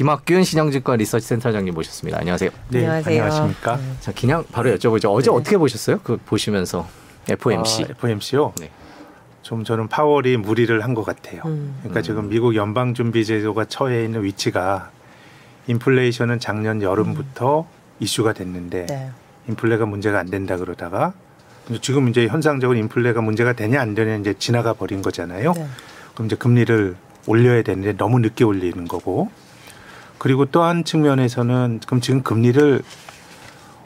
김학균 신영증권 리서치센터장님 모셨습니다. 안녕하세요. 네, 안녕하세요. 안녕하십니까. 자, 그냥 바로 여쭤보죠. 어제 네. 어떻게 보셨어요? 그 보시면서 FOMC. 아, FOMC요? 네. 좀 저는 파월이 무리를 한 것 같아요. 음. 그러니까 지금 미국 연방준비제도가 처해 있는 위치가 인플레이션은 작년 여름부터 이슈가 됐는데 네. 인플레가 문제가 안 된다 그러다가 지금 이제 현상적으로 인플레가 문제가 되냐 안 되냐 이제 지나가 버린 거잖아요. 네. 그럼 이제 금리를 올려야 되는데 너무 늦게 올리는 거고 그리고 또한 측면에서는 그럼 지금 금리를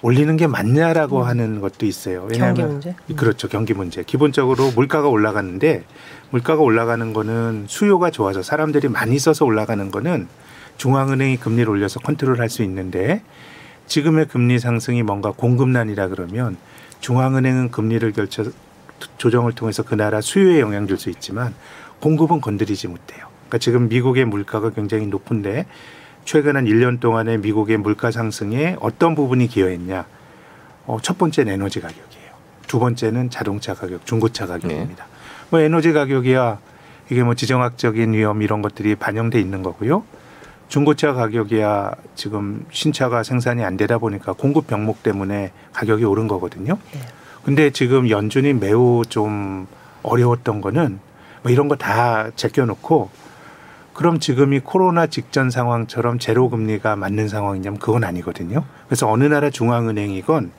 올리는 게 맞냐라고 하는 것도 있어요. 음. 경기 문제? 음. 그렇죠. 경기 문제. 기본적으로 물가가 올라가는데 물가가 올라가는 거는 수요가 좋아서 사람들이 많이 써서 올라가는 거는 중앙은행이 금리를 올려서 컨트롤할 수 있는데 지금의 금리 상승이 뭔가 공급난이라 그러면 중앙은행은 금리를 결쳐 조정을 통해서 그 나라 수요에 영향 줄 수 있지만 공급은 건드리지 못해요. 그러니까 지금 미국의 물가가 굉장히 높은데 최근 한 1년 동안의 미국의 물가 상승에 어떤 부분이 기여했냐? 어, 첫 번째는 에너지 가격이에요. 두 번째는 자동차 가격, 중고차 가격입니다. 뭐 에너지 가격이야 이게 뭐 지정학적인 위험 이런 것들이 반영돼 있는 거고요. 중고차 가격이야 지금 신차가 생산이 안 되다 보니까 공급 병목 때문에 가격이 오른 거거든요. 네. 근데 지금 연준이 매우 좀 어려웠던 거는 뭐 이런 거 다 제껴놓고 그럼 지금이 코로나 직전 상황처럼 제로 금리가 맞는 상황이냐면 그건 아니거든요. 그래서 어느 나라 중앙은행이건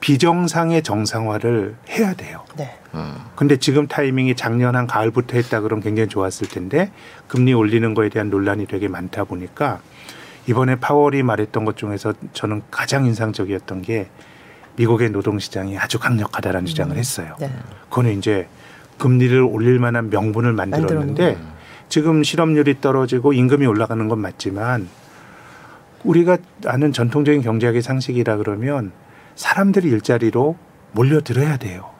비정상의 정상화를 해야 돼요. 네. 음. 근데 지금 타이밍이 작년 한 가을부터 했다 그러면 굉장히 좋았을 텐데 금리 올리는 거에 대한 논란이 되게 많다 보니까 이번에 파월이 말했던 것 중에서 저는 가장 인상적이었던 게 미국의 노동시장이 아주 강력하다라는 주장을 했어요. 네. 그거는 이제 금리를 올릴 만한 명분을 만들었는데 만들었는데. 지금 실업률이 떨어지고 임금이 올라가는 건 맞지만 우리가 아는 전통적인 경제학의 상식이라 그러면 사람들이 일자리로 몰려들어야 돼요.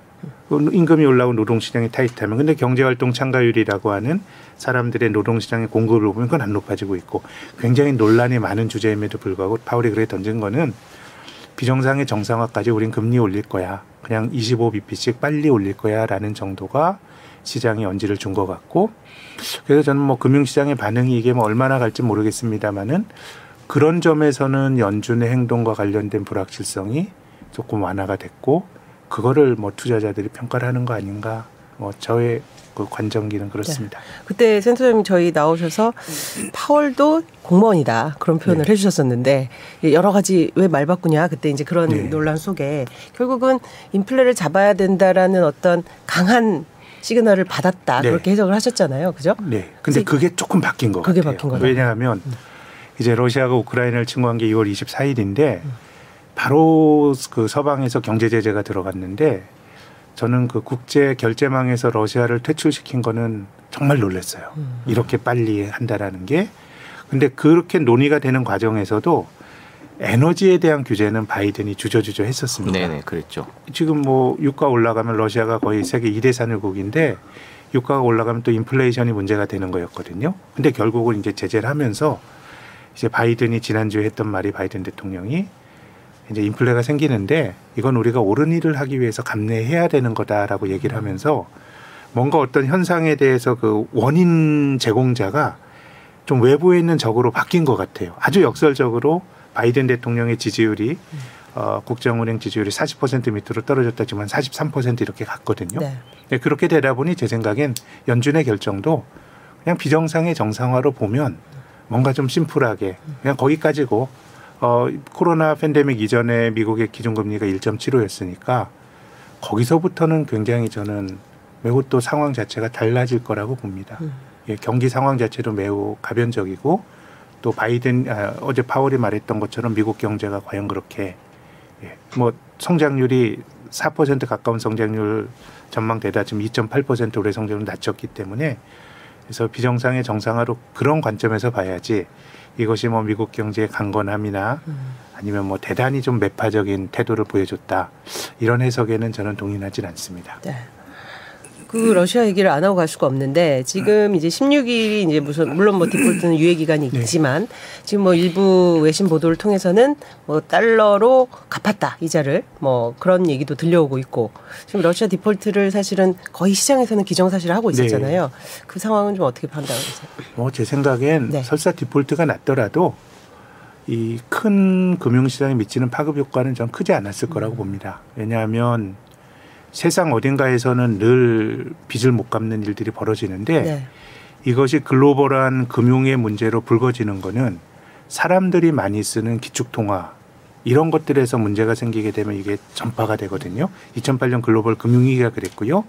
그 임금이 올라오고 노동시장이 타이트하면 근데 경제활동 참가율이라고 하는 사람들의 노동시장의 공급을 보면 그건 안 높아지고 있고 굉장히 논란이 많은 주제임에도 불구하고 파월이 그래 던진 거는 비정상의 정상화까지 우린 금리 올릴 거야. 그냥 25bp씩 빨리 올릴 거야라는 정도가 시장이 언지를 준 것 같고 그래서 저는 뭐 금융시장의 반응이 이게 뭐 얼마나 갈지 모르겠습니다만은 그런 점에서는 연준의 행동과 관련된 불확실성이 조금 완화가 됐고 그거를 뭐 투자자들이 평가를 하는 거 아닌가 뭐 저의 그 관정기는 그렇습니다. 그때 센터장님 저희 나오셔서 파월도 공무원이다 그런 표현을 네. 해주셨었는데 여러 가지 왜 말 바꾸냐 그때 이제 그런 네. 논란 속에 결국은 인플레를 잡아야 된다라는 어떤 강한 시그널을 받았다 네. 그렇게 해석을 하셨잖아요, 그죠? 네. 근데 그게 조금 바뀐 것 그게 같아요. 바뀐 거다. 왜냐하면 이제 러시아가 우크라이나를 침공한 게 2월 24일인데 바로 그 서방에서 경제 제재가 들어갔는데 저는 그 국제 결제망에서 러시아를 퇴출시킨 거는 정말 놀랐어요. 음. 이렇게 빨리 한다라는 게. 근데 그렇게 논의가 되는 과정에서도 에너지에 대한 규제는 바이든이 주저주저 했었습니다. 네네, 그랬죠. 지금 뭐 유가 올라가면 러시아가 거의 세계 2대 산유국인데 유가가 올라가면 또 인플레이션이 문제가 되는 거였거든요. 근데 결국은 이제 제재를 하면서 이제 바이든이 지난주에 했던 말이 바이든 대통령이 이제 인플레가 생기는데 이건 우리가 옳은 일을 하기 위해서 감내해야 되는 거다라고 얘기를 하면서 뭔가 어떤 현상에 대해서 그 원인 제공자가 좀 외부에 있는 적으로 바뀐 것 같아요. 아주 역설적으로 바이든 대통령의 지지율이 어, 국정은행 지지율이 40% 밑으로 떨어졌다지만 43% 이렇게 갔거든요. 네. 네, 그렇게 되다 보니 제 생각엔 연준의 결정도 그냥 비정상의 정상화로 보면 뭔가 좀 심플하게 그냥 거기까지고 어, 코로나 팬데믹 이전에 미국의 기준금리가 1.75였으니까 거기서부터는 굉장히 저는 매우 또 상황 자체가 달라질 거라고 봅니다. 음. 예, 경기 상황 자체도 매우 가변적이고 또 바이든 아, 어제 파월이 말했던 것처럼 미국 경제가 과연 그렇게 예, 뭐 성장률이 4% 가까운 성장률 전망되다 지금 2.8% 올해 성장률 낮췄기 때문에 그래서 비정상의 정상화로 그런 관점에서 봐야지 이것이 뭐 미국 경제의 강건함이나 음. 아니면 뭐 대단히 좀 매파적인 태도를 보여줬다 이런 해석에는 저는 동의하지 않습니다. 네. 그 러시아 얘기를 안 하고 갈 수가 없는데 지금 이제 16일이 이제 무슨 물론 뭐 디폴트는 유예 기간이 네. 있지만 지금 뭐 일부 외신 보도를 통해서는 뭐 달러로 갚았다 이자를 뭐 그런 얘기도 들려오고 있고 지금 러시아 디폴트를 사실은 거의 시장에서는 기정사실을 하고 있었잖아요. 그 상황은 좀 어떻게 판단하세요? 뭐제 생각엔 네. 설사 디폴트가 났더라도 이 큰 금융시장에 미치는 파급 효과는 전 크지 않았을 거라고 음. 봅니다. 왜냐하면 세상 어딘가에서는 늘 빚을 못 갚는 일들이 벌어지는데 네. 이것이 글로벌한 금융의 문제로 불거지는 거는 사람들이 많이 쓰는 기축통화 이런 것들에서 문제가 생기게 되면 이게 전파가 되거든요. 2008년 글로벌 금융위기가 그랬고요.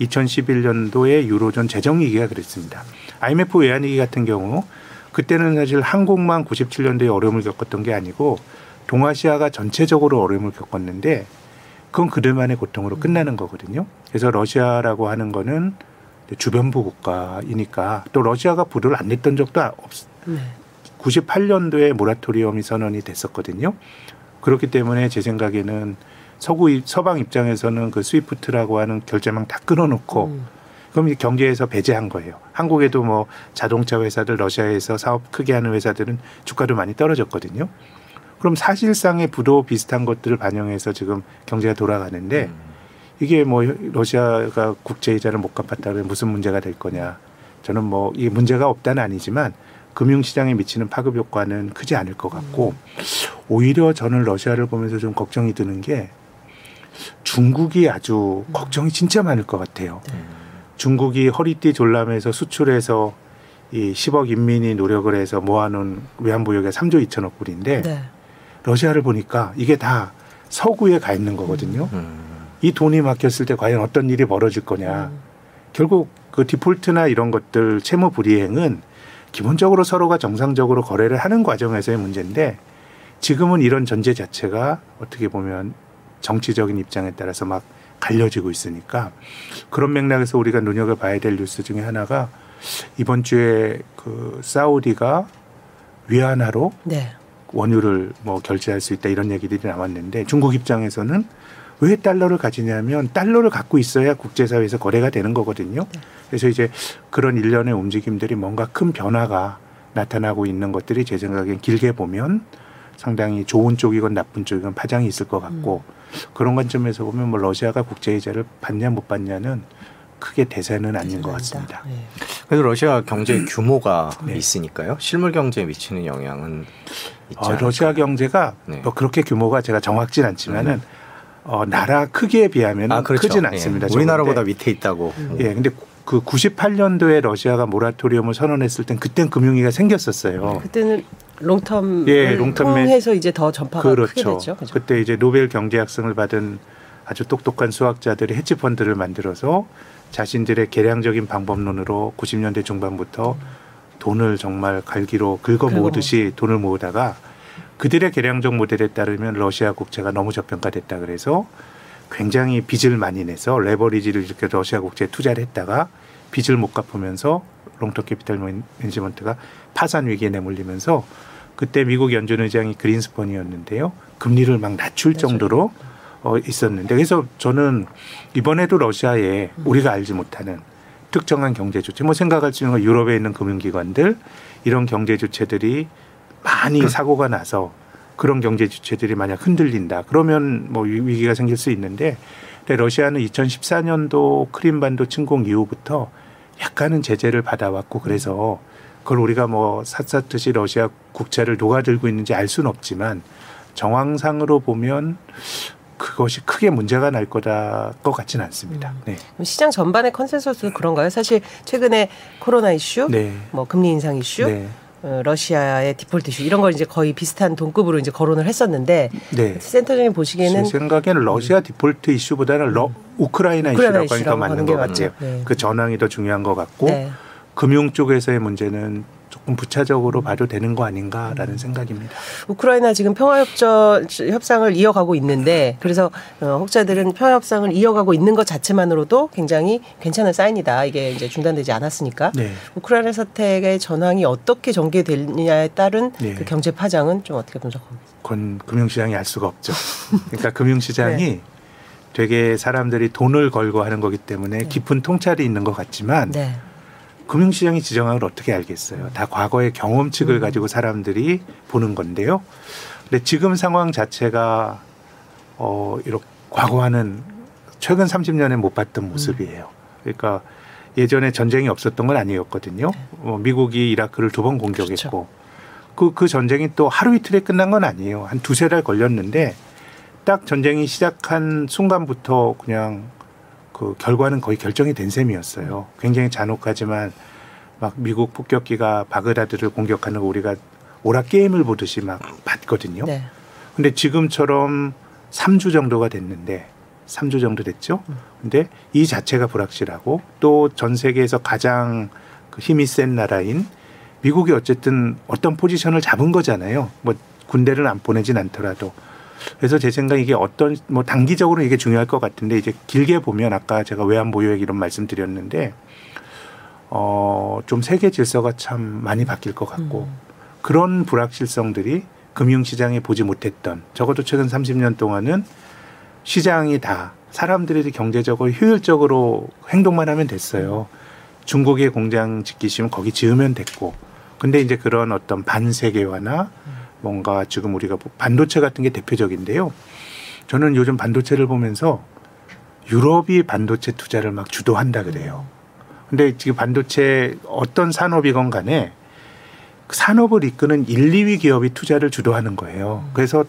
2011년도에 유로존 재정위기가 그랬습니다. IMF 외환위기 같은 경우 그때는 사실 한국만 97년도에 어려움을 겪었던 게 아니고 동아시아가 전체적으로 어려움을 겪었는데 그건 그들만의 고통으로 끝나는 거거든요. 그래서 러시아라고 하는 거는 주변부 국가이니까 또 러시아가 부도를 안 냈던 적도 없, 네. 98년도에 모라토리엄이 선언이 됐었거든요. 그렇기 때문에 제 생각에는 서구 입- 서방 입장에서는 그 스위프트라고 하는 결제망 다 끊어놓고 음. 그럼 이 경제에서 배제한 거예요. 한국에도 뭐 자동차 회사들 러시아에서 사업 크게 하는 회사들은 주가도 많이 떨어졌거든요. 그럼 사실상의 부도 비슷한 것들을 반영해서 지금 경제가 돌아가는데 음. 이게 뭐 러시아가 국제 이자를 못 갚았다면 무슨 문제가 될 거냐. 저는 뭐 이 문제가 없다는 아니지만 금융 시장에 미치는 파급 효과는 크지 않을 것 같고 오히려 저는 러시아를 보면서 좀 걱정이 드는 게 중국이 아주 걱정이 진짜 많을 것 같아요. 중국이 허리띠 졸라매서 수출해서 이 10억 인민이 노력을 해서 모아놓은 외환보유가 3조 2천억 불인데 네. 러시아를 보니까 이게 다 서구에 가 있는 거거든요. 음. 이 돈이 막혔을 때 과연 어떤 일이 벌어질 거냐. 음. 결국 그 디폴트나 이런 것들 채무 불이행은 기본적으로 서로가 정상적으로 거래를 하는 과정에서의 문제인데 지금은 이런 전제 자체가 어떻게 보면 정치적인 입장에 따라서 막 갈려지고 있으니까 그런 맥락에서 우리가 눈여겨봐야 될 뉴스 중에 하나가 이번 주에 그 사우디가 위안화로 네. 원유를 뭐 결제할 수 있다 이런 얘기들이 나왔는데 중국 입장에서는 왜 달러를 가지냐면 달러를 갖고 있어야 국제사회에서 거래가 되는 거거든요. 그래서 이제 그런 일련의 움직임들이 뭔가 큰 변화가 나타나고 있는 것들이 제 생각엔 길게 보면 상당히 좋은 쪽이건 나쁜 쪽이건 파장이 있을 것 같고 그런 관점에서 보면 뭐 러시아가 국제이자를 받냐 못 받냐는 크게 대세는 아닌 것 같습니다. 네. 그래도 러시아 경제 규모가 네. 있으니까요. 실물 경제에 미치는 영향은 어? 러시아 경제가 네. 뭐 그렇게 규모가 제가 정확진 않지만은 어, 나라 크기에 비하면 아, 그렇죠. 크진 예. 않습니다. 우리나라보다 적은데. 밑에 있다고. 예, 근데 그 98년도에 러시아가 모라토리엄을 선언했을 땐 그땐 금융위기가 생겼었어요. 그때는 롱텀 예, 롱텀맨. 통해서 이제 더 전파가 크게 그렇죠. 됐죠. 그죠? 그때 이제 노벨 경제학상을 받은 아주 똑똑한 수학자들이 헤지 펀드를 만들어서 자신들의 계량적인 방법론으로 90년대 중반부터 돈을 정말 갈퀴로 긁어 모으듯이 돈을 모으다가 그들의 계량적 모델에 따르면 러시아 국채가 너무 저평가됐다 그래서 굉장히 빚을 많이 내서 레버리지를 이렇게 러시아 국채에 투자를 했다가 빚을 못 갚으면서 롱텀 캐피탈 매니지먼트가 파산 위기에 내몰리면서 그때 미국 연준 의장이 그린스펀이었는데요. 금리를 막 낮출 맞아요. 정도로 어, 있었는데 그래서 저는 이번에도 러시아에 우리가 알지 못하는 특정한 경제 주체, 뭐 생각할 수 있는 건 유럽에 있는 금융기관들 이런 경제 주체들이 많이 사고가 나서 그런 경제 주체들이 만약 흔들린다. 그러면 뭐 위- 위기가 생길 수 있는데 근데 러시아는 2014년도 크림반도 침공 이후부터 약간은 제재를 받아왔고 그래서 그걸 우리가 뭐 샅샅듯이 러시아 국채를 녹아들고 있는지 알 수는 없지만 정황상으로 보면 그것이 크게 문제가 날 거다 것 같지는 않습니다. 네. 그럼 시장 전반의 컨센서스도 그런가요? 사실 최근에 코로나 이슈, 네. 뭐 금리 인상 이슈, 네. 어, 러시아의 디폴트 이슈 이런 걸 이제 거의 비슷한 동급으로 이제 거론을 했었는데 네. 센터장님 보시기에는 제 생각에는 러시아 디폴트 이슈보다는 러, 우크라이나, 우크라이나 이슈라고 더 이슈라고 맞는 것게 같아요. 네. 그 전황이 더 중요한 것 같고 네. 금융 쪽에서의 문제는 조금 부차적으로 봐도 되는 거 아닌가라는 생각입니다. 우크라이나 지금 평화협정 협상을 이어가고 있는데 그래서 어, 혹자들은 평화협상을 이어가고 있는 것 자체만으로도 굉장히 괜찮은 사인이다. 이게 이제 중단되지 않았으니까 네. 우크라이나 사태의 전황이 어떻게 전개되느냐에 따른 네. 그 경제 파장은 좀 어떻게 분석합니까? 그건 금융시장이 알 수가 없죠. 그러니까 금융시장이 네. 되게 사람들이 돈을 걸고 하는 거기 때문에 네. 깊은 통찰이 있는 것 같지만 네. 금융시장이 지정학을 어떻게 알겠어요? 다 과거의 경험칙을 음. 가지고 사람들이 보는 건데요. 근데 지금 상황 자체가 어 이렇게 과거와는 최근 30년에 못 봤던 모습이에요. 그러니까 예전에 전쟁이 없었던 건 아니었거든요. 어, 미국이 이라크를 두 번 공격했고 그, 그 전쟁이 또 하루 이틀에 끝난 건 아니에요. 한 두세 달 걸렸는데 딱 전쟁이 시작한 순간부터 그냥 그 결과는 거의 결정이 된 셈이었어요. 굉장히 잔혹하지만 막 미국 폭격기가 바그다드를 공격하는 거 우리가 오락 게임을 보듯이 막 봤거든요. 네. 근데 지금처럼 3주 정도가 됐는데 3주 정도 됐죠. 근데 이 자체가 불확실하고 또 전 세계에서 가장 그 힘이 센 나라인 미국이 어쨌든 어떤 포지션을 잡은 거잖아요. 뭐 군대를 안 보내진 않더라도. 그래서 제 생각 에 이게 어떤 뭐 단기적으로 이게 중요할 것 같은데 이제 길게 보면 아까 제가 외환 보유액 이런 말씀드렸는데 어 좀 세계 질서가 참 많이 바뀔 것 같고 음. 그런 불확실성들이 금융시장에 보지 못했던 적어도 최근 30년 동안은 시장이 다 사람들이 경제적으로 효율적으로 행동만 하면 됐어요. 중국에 공장 짓기시면 거기 지으면 됐고. 근데 이제 그런 어떤 반세계화나 뭔가 지금 우리가 뭐 반도체 같은 게 대표적인데요. 저는 요즘 반도체를 보면서 유럽이 반도체 투자를 막 주도한다 그래요. 근데 지금 반도체 어떤 산업이건 간에 그 산업을 이끄는 1, 2위 기업이 투자를 주도하는 거예요. 그래서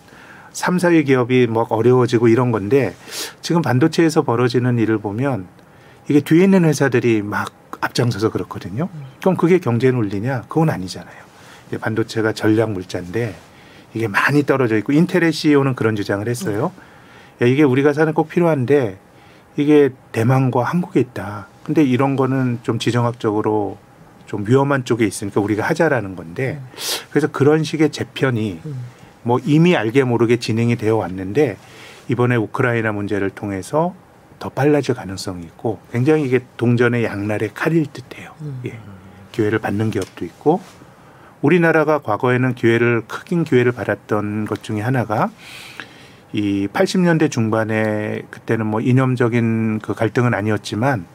3, 4위 기업이 뭐 어려워지고 이런 건데 지금 반도체에서 벌어지는 일을 보면 이게 뒤에 있는 회사들이 막 앞장서서 그렇거든요. 그럼 그게 경제 논리냐? 그건 아니잖아요. 반도체가 전략 물자인데 이게 많이 떨어져 있고 인텔의 CEO는 그런 주장을 했어요. 야, 이게 우리가 사는 꼭 필요한데 이게 대만과 한국에 있다. 근데 이런 거는 좀 지정학적으로 좀 위험한 쪽에 있으니까 우리가 하자라는 건데 그래서 그런 식의 재편이 음. 뭐 이미 알게 모르게 진행이 되어 왔는데 이번에 우크라이나 문제를 통해서 더 빨라질 가능성이 있고 굉장히 이게 동전의 양날의 칼일 듯해요. 음. 예. 기회를 받는 기업도 있고 우리나라가 과거에는 기회를 크긴 기회를 받았던 것 중에 하나가 이 80년대 중반에 그때는 뭐 이념적인 그 갈등은 아니었지만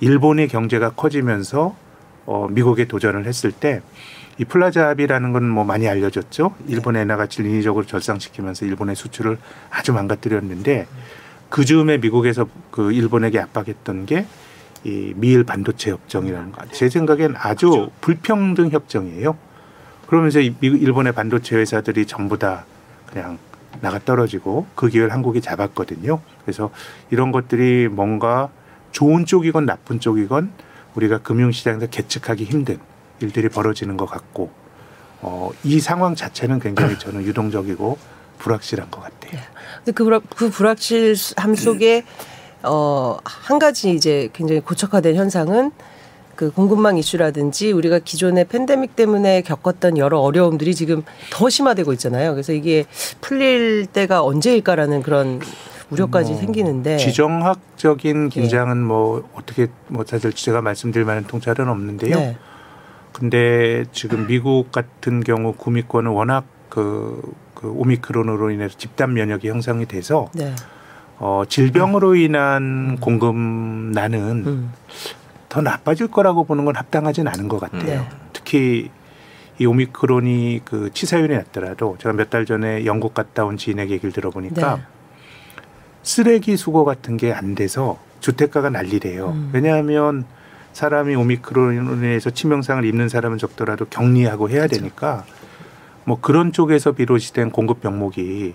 일본의 경제가 커지면서 어 미국에 도전을 했을 때 이 플라자 합의라는 건 뭐 많이 알려졌죠. 일본의 엔화 가치를 인위적으로 절상시키면서 일본의 수출을 아주 망가뜨렸는데 그 즈음에 미국에서 그 일본에게 압박했던 게 이 미일 반도체 협정이라는 거. 제 생각엔 아주 불평등 협정이에요. 그러면서 일본의 반도체 회사들이 전부 다 그냥 나가 떨어지고 그 기회를 한국이 잡았거든요. 그래서 이런 것들이 뭔가 좋은 쪽이건 나쁜 쪽이건 우리가 금융시장에서 계측하기 힘든 일들이 벌어지는 것 같고 어, 이 상황 자체는 굉장히 저는 유동적이고 불확실한 것 같아요. 근데 그, 불확, 그 불확실함 속에 어, 한 가지 이제 굉장히 고착화된 현상은 그 공급망 이슈라든지 우리가 기존의 팬데믹 때문에 겪었던 여러 어려움들이 지금 더 심화되고 있잖아요. 그래서 이게 풀릴 때가 언제일까라는 그런 우려까지 뭐 생기는데 지정학적인 긴장은 뭐 어떻게 뭐 사실 제가 말씀드릴 만한 통찰은 없는데요. 네. 근데 지금 미국 같은 경우 구미권은 워낙 그, 그 오미크론으로 인해서 집단 면역이 형성이 돼서 네. 어, 질병으로 인한 공급난은 음. 더 나빠질 거라고 보는 건 합당하진 않은 것 같아요. 네. 특히 이 오미크론이 그 치사율이 낮더라도 제가 몇 달 전에 영국 갔다 온 지인에게 얘기를 들어보니까 네. 쓰레기 수거 같은 게 안 돼서 주택가가 난리래요. 음. 왜냐하면 사람이 오미크론으로 인해서 치명상을 입는 사람은 적더라도 격리하고 해야 그렇죠. 되니까 뭐 그런 쪽에서 비롯이 된 공급 병목이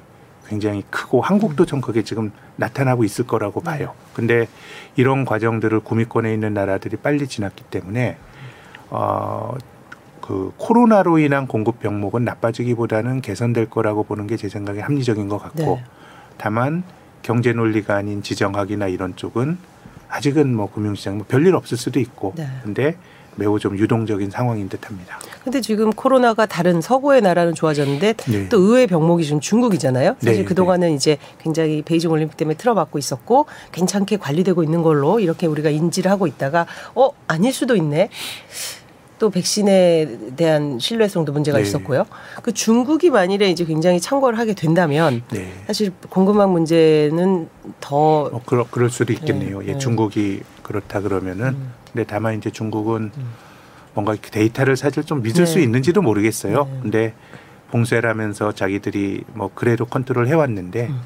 굉장히 크고 한국도 좀 그게 지금 나타나고 있을 거라고 봐요. 근데 이런 과정들을 구미권에 있는 나라들이 빨리 지났기 때문에 어, 그 코로나로 인한 공급 병목은 나빠지기보다는 개선될 거라고 보는 게 제 생각에 합리적인 것 같고 네. 다만 경제 논리가 아닌 지정학이나 이런 쪽은 아직은 뭐 금융시장 뭐 별일 없을 수도 있고 네. 근데 매우 좀 유동적인 상황인 듯합니다. 근데 지금 코로나가 다른 서구의 나라는 좋아졌는데 네. 또 의외의 병목이 지금 중국이잖아요. 사실 네, 그동안은 이제 굉장히 베이징 올림픽 때문에 틀어막고 있었고 괜찮게 관리되고 있는 걸로 이렇게 우리가 인지를 하고 있다가 어 아닐 수도 있네. 또 백신에 대한 신뢰성도 문제가 네. 있었고요. 그 중국이 만일에 이제 굉장히 참고를 하게 된다면 네. 사실 공급망 문제는 더뭐 그럴, 그럴 수도 있겠네요. 네, 예, 네. 중국이 그렇다 그러면은 음. 근데 다만 이제 중국은 음. 뭔가 데이터를 사실 좀 믿을 수 네. 있는지도 모르겠어요. 네. 근데 봉쇄라면서 자기들이 뭐 그래도 컨트롤 해왔는데 음.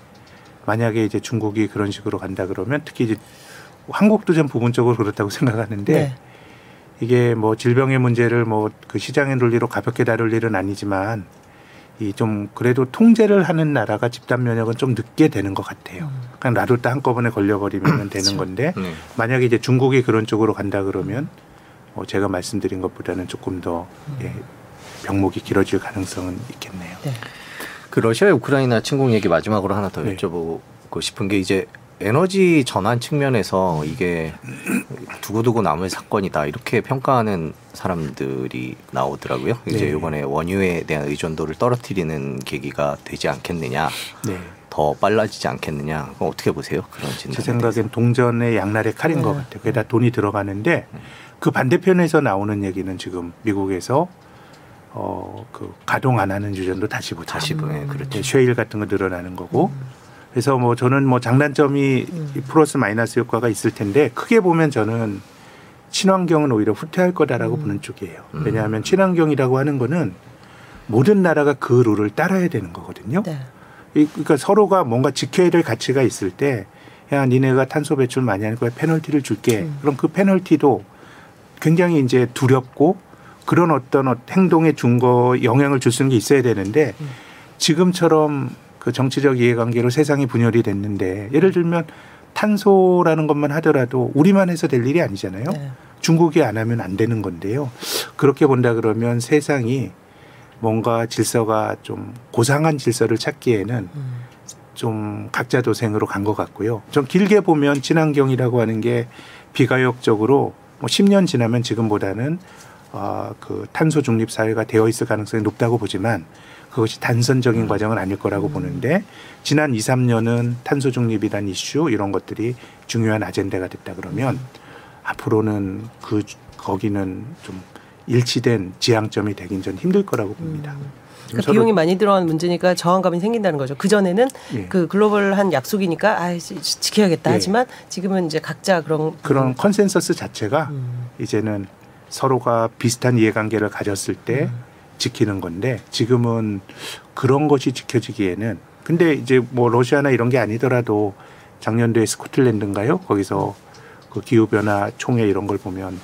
만약에 이제 중국이 그런 식으로 간다 그러면 특히 이제 한국도 좀 부분적으로 그렇다고 생각하는데 네. 이게 뭐 질병의 문제를 뭐 그 시장의 논리로 가볍게 다룰 일은 아니지만 이 좀 그래도 통제를 하는 나라가 집단 면역은 좀 늦게 되는 것 같아요. 음. 그냥 나도 딱 한꺼번에 걸려버리면 되는. 건데 네. 만약에 이제 중국이 그런 쪽으로 간다 그러면 어, 제가 말씀드린 것보다는 조금 더 예, 병목이 길어질 가능성은 있겠네요. 네. 그 러시아 우크라이나 침공 얘기 마지막으로 하나 더 네. 여쭤보고 싶은 게 이제 에너지 전환 측면에서 이게 두고두고 남을 사건이다 이렇게 평가하는 사람들이 나오더라고요. 이제 네. 이번에 원유에 대한 의존도를 떨어뜨리는 계기가 되지 않겠느냐, 네. 더 빨라지지 않겠느냐, 어떻게 보세요? 그런 진단. 제 생각엔 동전의 양날의 칼인 네. 것 같아요. 거기다 돈이 들어가는데 그 반대편에서 나오는 얘기는 지금 미국에서 어, 그 가동 안 하는 유전도 다시 보자. 다시 보내 그렇죠. 네, 쉐일 같은 거 늘어나는 거고. 그래서 뭐 저는 뭐 장단점이 음. 이 플러스 마이너스 효과가 있을 텐데 크게 보면 저는 친환경은 오히려 후퇴할 거다라고 음. 보는 쪽이에요. 음. 왜냐하면 친환경이라고 하는 거는 모든 나라가 그 룰을 따라야 되는 거거든요. 네. 이- 그러니까 서로가 뭔가 지켜야 될 가치가 있을 때, 야, 니네가 탄소 배출 많이 하는 거야 페널티를 줄게. 음. 그럼 그 페널티도 굉장히 이제 두렵고 그런 어떤 어- 행동에 준 거 영향을 줄 수 있는 게 있어야 되는데 음. 지금처럼 그 정치적 이해관계로 세상이 분열이 됐는데 예를 들면 탄소라는 것만 하더라도 우리만 해서 될 일이 아니잖아요. 네. 중국이 안 하면 안 되는 건데요. 그렇게 본다 그러면 세상이 뭔가 질서가 좀 고상한 질서를 찾기에는 음. 좀 각자 도생으로 간 것 같고요. 좀 길게 보면 친환경이라고 하는 게 비가역적으로 뭐 10년 지나면 지금보다는 어, 그 탄소 중립 사회가 되어 있을 가능성이 높다고 보지만 그것이 단선적인 음. 과정은 아닐 거라고 음. 보는데 지난 2, 3년은 탄소 중립이란 이슈 이런 것들이 중요한 아젠다가 됐다 그러면 앞으로는 그 거기는 좀 일치된 지향점이 되긴 좀 힘들 거라고 봅니다. 음. 그러니까 비용이 많이 들어가는 문제니까 저항감이 생긴다는 거죠. 그 전에는 예. 그 글로벌한 약속이니까 아 지- 지켜야겠다 예. 하지만 지금은 이제 각자 그런 그런 컨센서스 자체가 음. 이제는 서로가 비슷한 이해관계를 가졌을 때 음. 지키는 건데 지금은 그런 것이 지켜지기에는 근데 이제 뭐 러시아나 이런 게 아니더라도 작년도에 스코틀랜드인가요? 거기서 그 기후 변화 총회 이런 걸 보면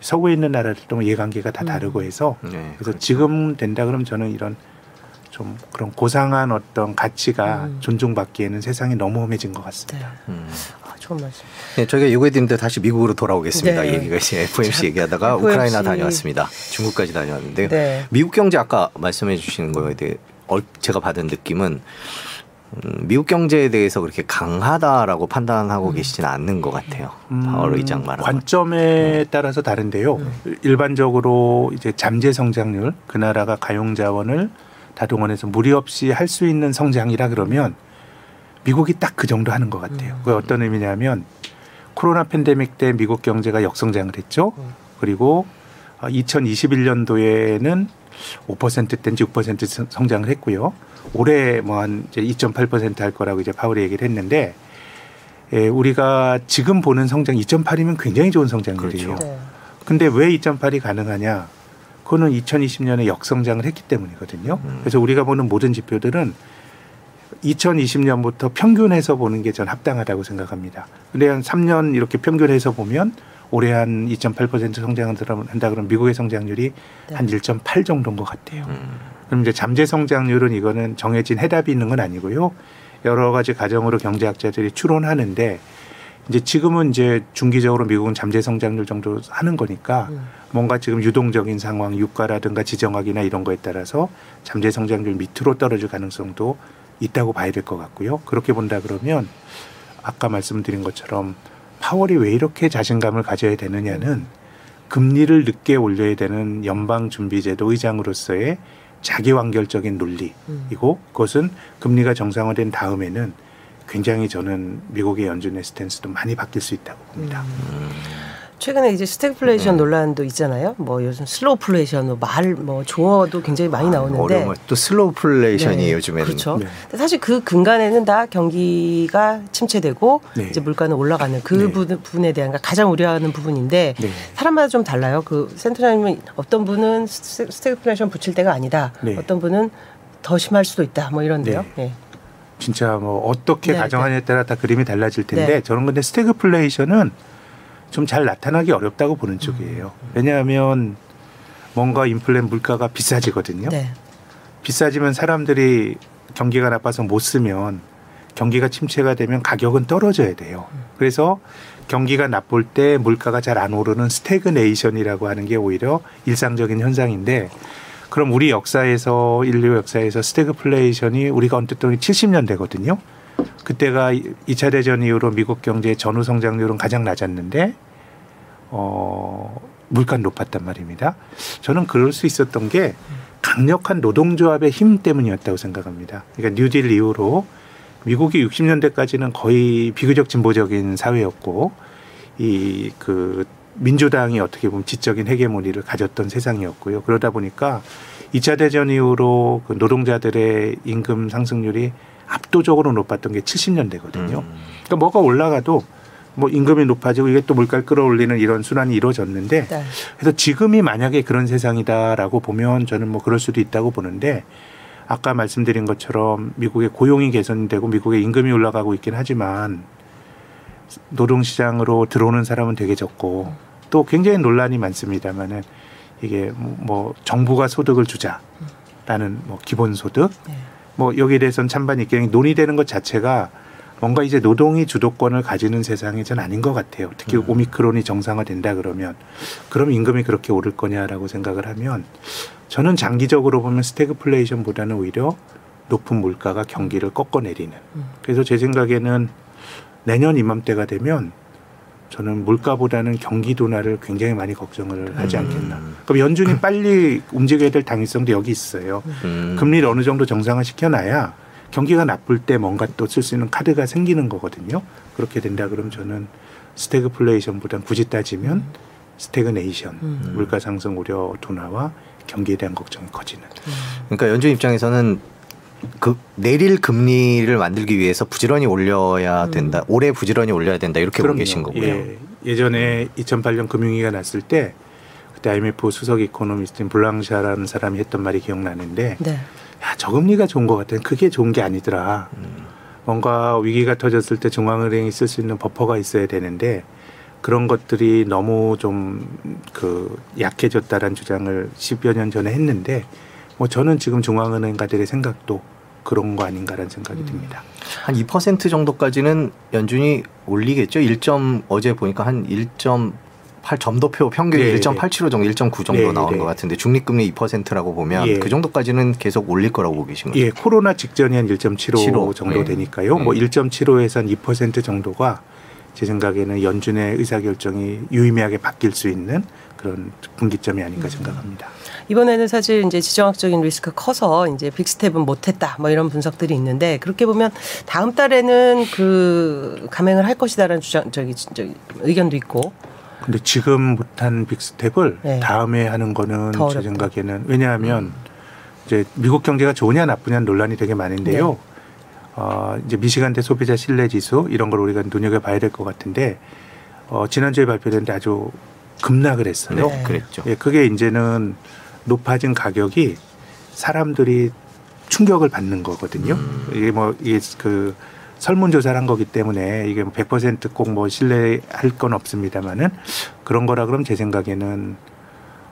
서구에 있는 나라들도 이해관계가 다 음. 다르고 해서 네, 그래서 그렇죠. 지금 된다 그러면 저는 이런 좀 그런 고상한 어떤 가치가 음. 존중받기에는 세상이 너무 험해진 것 같습니다. 네. 음. 아, 좋은 말씀. 네, 저희가 요구해드는데 다시 미국으로 돌아오겠습니다. 네. 이 얘기가 이제 FOMC 얘기하다가 FOMC. 우크라이나 다녀왔습니다. 중국까지 다녀왔는데요. 네. 미국 경제 아까 말씀해 주시는 거에 대해 얼- 제가 받은 느낌은 음, 미국 경제에 대해서 그렇게 강하다라고 판단하고 음. 계시지는 않는 것 같아요. 음, 파월 의장 것. 관점에 따라서 다른데요. 음. 일반적으로 이제 잠재 성장률 그 나라가 가용 자원을 다동원해서 무리 없이 할 수 있는 성장이라 그러면 미국이 딱 그 정도 하는 것 같아요. 음. 그게 어떤 의미냐면 코로나 팬데믹 때 미국 경제가 역성장을 했죠. 음. 그리고 2021년도에는 5%대인지 6% 성장을 했고요. 올해 뭐한 이제 2.8%할 거라고 이제 파월이 얘기를 했는데 예, 우리가 지금 보는 성장 2.8이면 굉장히 좋은 성장률이에요. 그렇죠. 네. 근데 왜 2.8이 가능하냐? 그거는 2020년에 역성장을 했기 때문이거든요. 음. 그래서 우리가 보는 모든 지표들은 2020년부터 평균해서 보는 게 전 합당하다고 생각합니다. 근데 한 3년 이렇게 평균해서 보면 올해 한 2.8% 성장을 한다 그러면 미국의 성장률이 네. 한1.8 정도인 것 같아요. 음. 그럼 이제 잠재 성장률은 이거는 정해진 해답이 있는 건 아니고요. 여러 가지 가정으로 경제학자들이 추론하는데 이제 지금은 이제 중기적으로 미국은 잠재 성장률 정도 하는 거니까 음. 뭔가 지금 유동적인 상황, 유가라든가 지정학이나 이런 거에 따라서 잠재 성장률 밑으로 떨어질 가능성도 있다고 봐야 될 것 같고요. 그렇게 본다 그러면 아까 말씀드린 것처럼 파월이 왜 이렇게 자신감을 가져야 되느냐는 금리를 늦게 올려야 되는 연방준비제도 의장으로서의 자기 완결적인 논리이고 음. 그것은 금리가 정상화된 다음에는 굉장히 저는 미국의 연준의 스탠스도 많이 바뀔 수 있다고 봅니다. 음. 최근에 이제 스태그플레이션 네. 논란도 있잖아요. 뭐 요즘 slowflation, 뭐 말, 뭐 조어도 굉장히 많이 나오는데 어려운 것또 slowflation이 네, 요즘에는 그렇죠. 네. 근데 사실 그 근간에는 다 경기가 침체되고 네. 이제 물가는 올라가는 그 네. 부분, 부분에 대한 가장 우려하는 부분인데 네. 사람마다 좀 달라요. 그 센터장님은 어떤 분은 스- 스태그플레이션 붙일 때가 아니다. 네. 어떤 분은 더 심할 수도 있다. 뭐 이런데요. 네. 예. 진짜 뭐 어떻게 네, 가정하냐에 따라 다 그림이 달라질 텐데 네. 저는 근데 스태그플레이션은 좀 잘 나타나기 어렵다고 보는 쪽이에요. 왜냐하면 뭔가 인플레 물가가 비싸지거든요. 네. 비싸지면 사람들이 경기가 나빠서 못 쓰면 경기가 침체가 되면 가격은 떨어져야 돼요. 그래서 경기가 나쁠 때 물가가 잘 안 오르는 stagnation이라고 하는 게 오히려 일상적인 현상인데 그럼 우리 역사에서 인류 역사에서 스태그플레이션이 우리가 언뜻 보니 70년대거든요. 그때가 2차 대전 이후로 미국 경제의 전후 성장률은 가장 낮았는데 어 물가는 높았단 말입니다. 저는 그럴 수 있었던 게 강력한 노동조합의 힘 때문이었다고 생각합니다. 그러니까 뉴딜 이후로 미국이 60년대까지는 거의 비교적 진보적인 사회였고 이 그 민주당이 어떻게 보면 지적인 헤게모니를 가졌던 세상이었고요. 그러다 보니까 2차 대전 이후로 그 노동자들의 임금 상승률이 압도적으로 높았던 게 70년대거든요. 음. 그러니까 뭐가 올라가도 뭐 임금이 높아지고 이게 또 물가를 끌어올리는 이런 순환이 이루어졌는데 네. 그래서 지금이 만약에 그런 세상이다라고 보면 저는 뭐 그럴 수도 있다고 보는데 아까 말씀드린 것처럼 미국의 고용이 개선되고 미국의 임금이 올라가고 있긴 하지만 노동시장으로 들어오는 사람은 되게 적고 또 굉장히 논란이 많습니다만은 이게 뭐 정부가 소득을 주자라는 뭐 기본소득 네. 뭐 여기에 대해서는 찬반 입견이 논의되는 것 자체가 뭔가 이제 노동이 주도권을 가지는 세상이 전 아닌 것 같아요. 특히 음. 오미크론이 정상화된다 그러면 그럼 임금이 그렇게 오를 거냐라고 생각을 하면 저는 장기적으로 보면 스태그플레이션보다는 오히려 높은 물가가 경기를 꺾어내리는. 음. 그래서 제 생각에는 내년 이맘때가 되면 저는 물가보다는 경기 둔화를 굉장히 많이 걱정을 하지 음. 않겠나. 그럼 연준이 빨리 움직여야 될 당위성도 여기 있어요. 음. 금리를 어느 정도 정상화 시켜놔야 경기가 나쁠 때 뭔가 또 쓸 수 있는 카드가 생기는 거거든요. 그렇게 된다 그러면 저는 스태그플레이션보단 굳이 따지면 stagnation, 음. 물가 상승 우려 둔화와 경기에 대한 걱정이 커지는. 그러니까 연준 입장에서는 그 내릴 금리를 만들기 위해서 부지런히 올려야 된다. 올해 부지런히 올려야 된다. 이렇게 보고 그럼요. 계신 거고요. 예, 예전에 2008년 금융위기가 났을 때 그때 IMF 수석 이코노미스트인 블랑샤라는 사람이 했던 말이 기억나는데 네. 야, 저금리가 좋은 것 같아. 그게 좋은 게 아니더라. 뭔가 위기가 터졌을 때 중앙은행이 쓸 수 있는 버퍼가 있어야 되는데 그런 것들이 너무 좀 그 약해졌다라는 주장을 10여 년 전에 했는데 뭐 저는 지금 중앙은행가들의 생각도 그런 거 아닌가라는 생각이 듭니다. 한 2% 정도까지는 연준이 올리겠죠. 1점 어제 보니까 한1.8 점도표 평균이 네, 1.875 정도, 1.9 정도 네, 나오는 네. 것 같은데 중립금리 2%라고 보면 예. 그 정도까지는 계속 올릴 거라고 보고 계신 거죠. 예, 코로나 직전이 한 1.75 75, 정도 예. 되니까요. 뭐 음. 1.75에서 한 2% 정도가 제 생각에는 연준의 의사결정이 유의미하게 바뀔 수 있는 그런 분기점이 아닌가 생각합니다. 이번에는 사실 이제 지정학적인 리스크가 커서 이제 빅스텝은 못했다 뭐 이런 분석들이 있는데 그렇게 보면 다음 달에는 그 감행을 할 것이다라는 주장 저기, 저기 의견도 있고 근데 지금 못한 빅스텝을 네. 다음에 하는 거는 더 제. 생각에는 왜냐하면 이제 미국 경제가 좋으냐 나쁘냐 논란이 되게 많은데요. 네. 어, 이제 미시간대 소비자 신뢰 지수 이런 걸 우리가 눈여겨봐야 될 것 같은데 어, 지난주에 발표됐는데 아주 급락을 했어요. 네, 그랬죠. 예, 그게 이제는 높아진 가격이 사람들이 충격을 받는 거거든요. 음. 이게 뭐 이게 그 설문조사를 한 거기 때문에 이게 뭐 100%꼭 뭐 신뢰할 건 없습니다만은 그런 거라 그러면 제 생각에는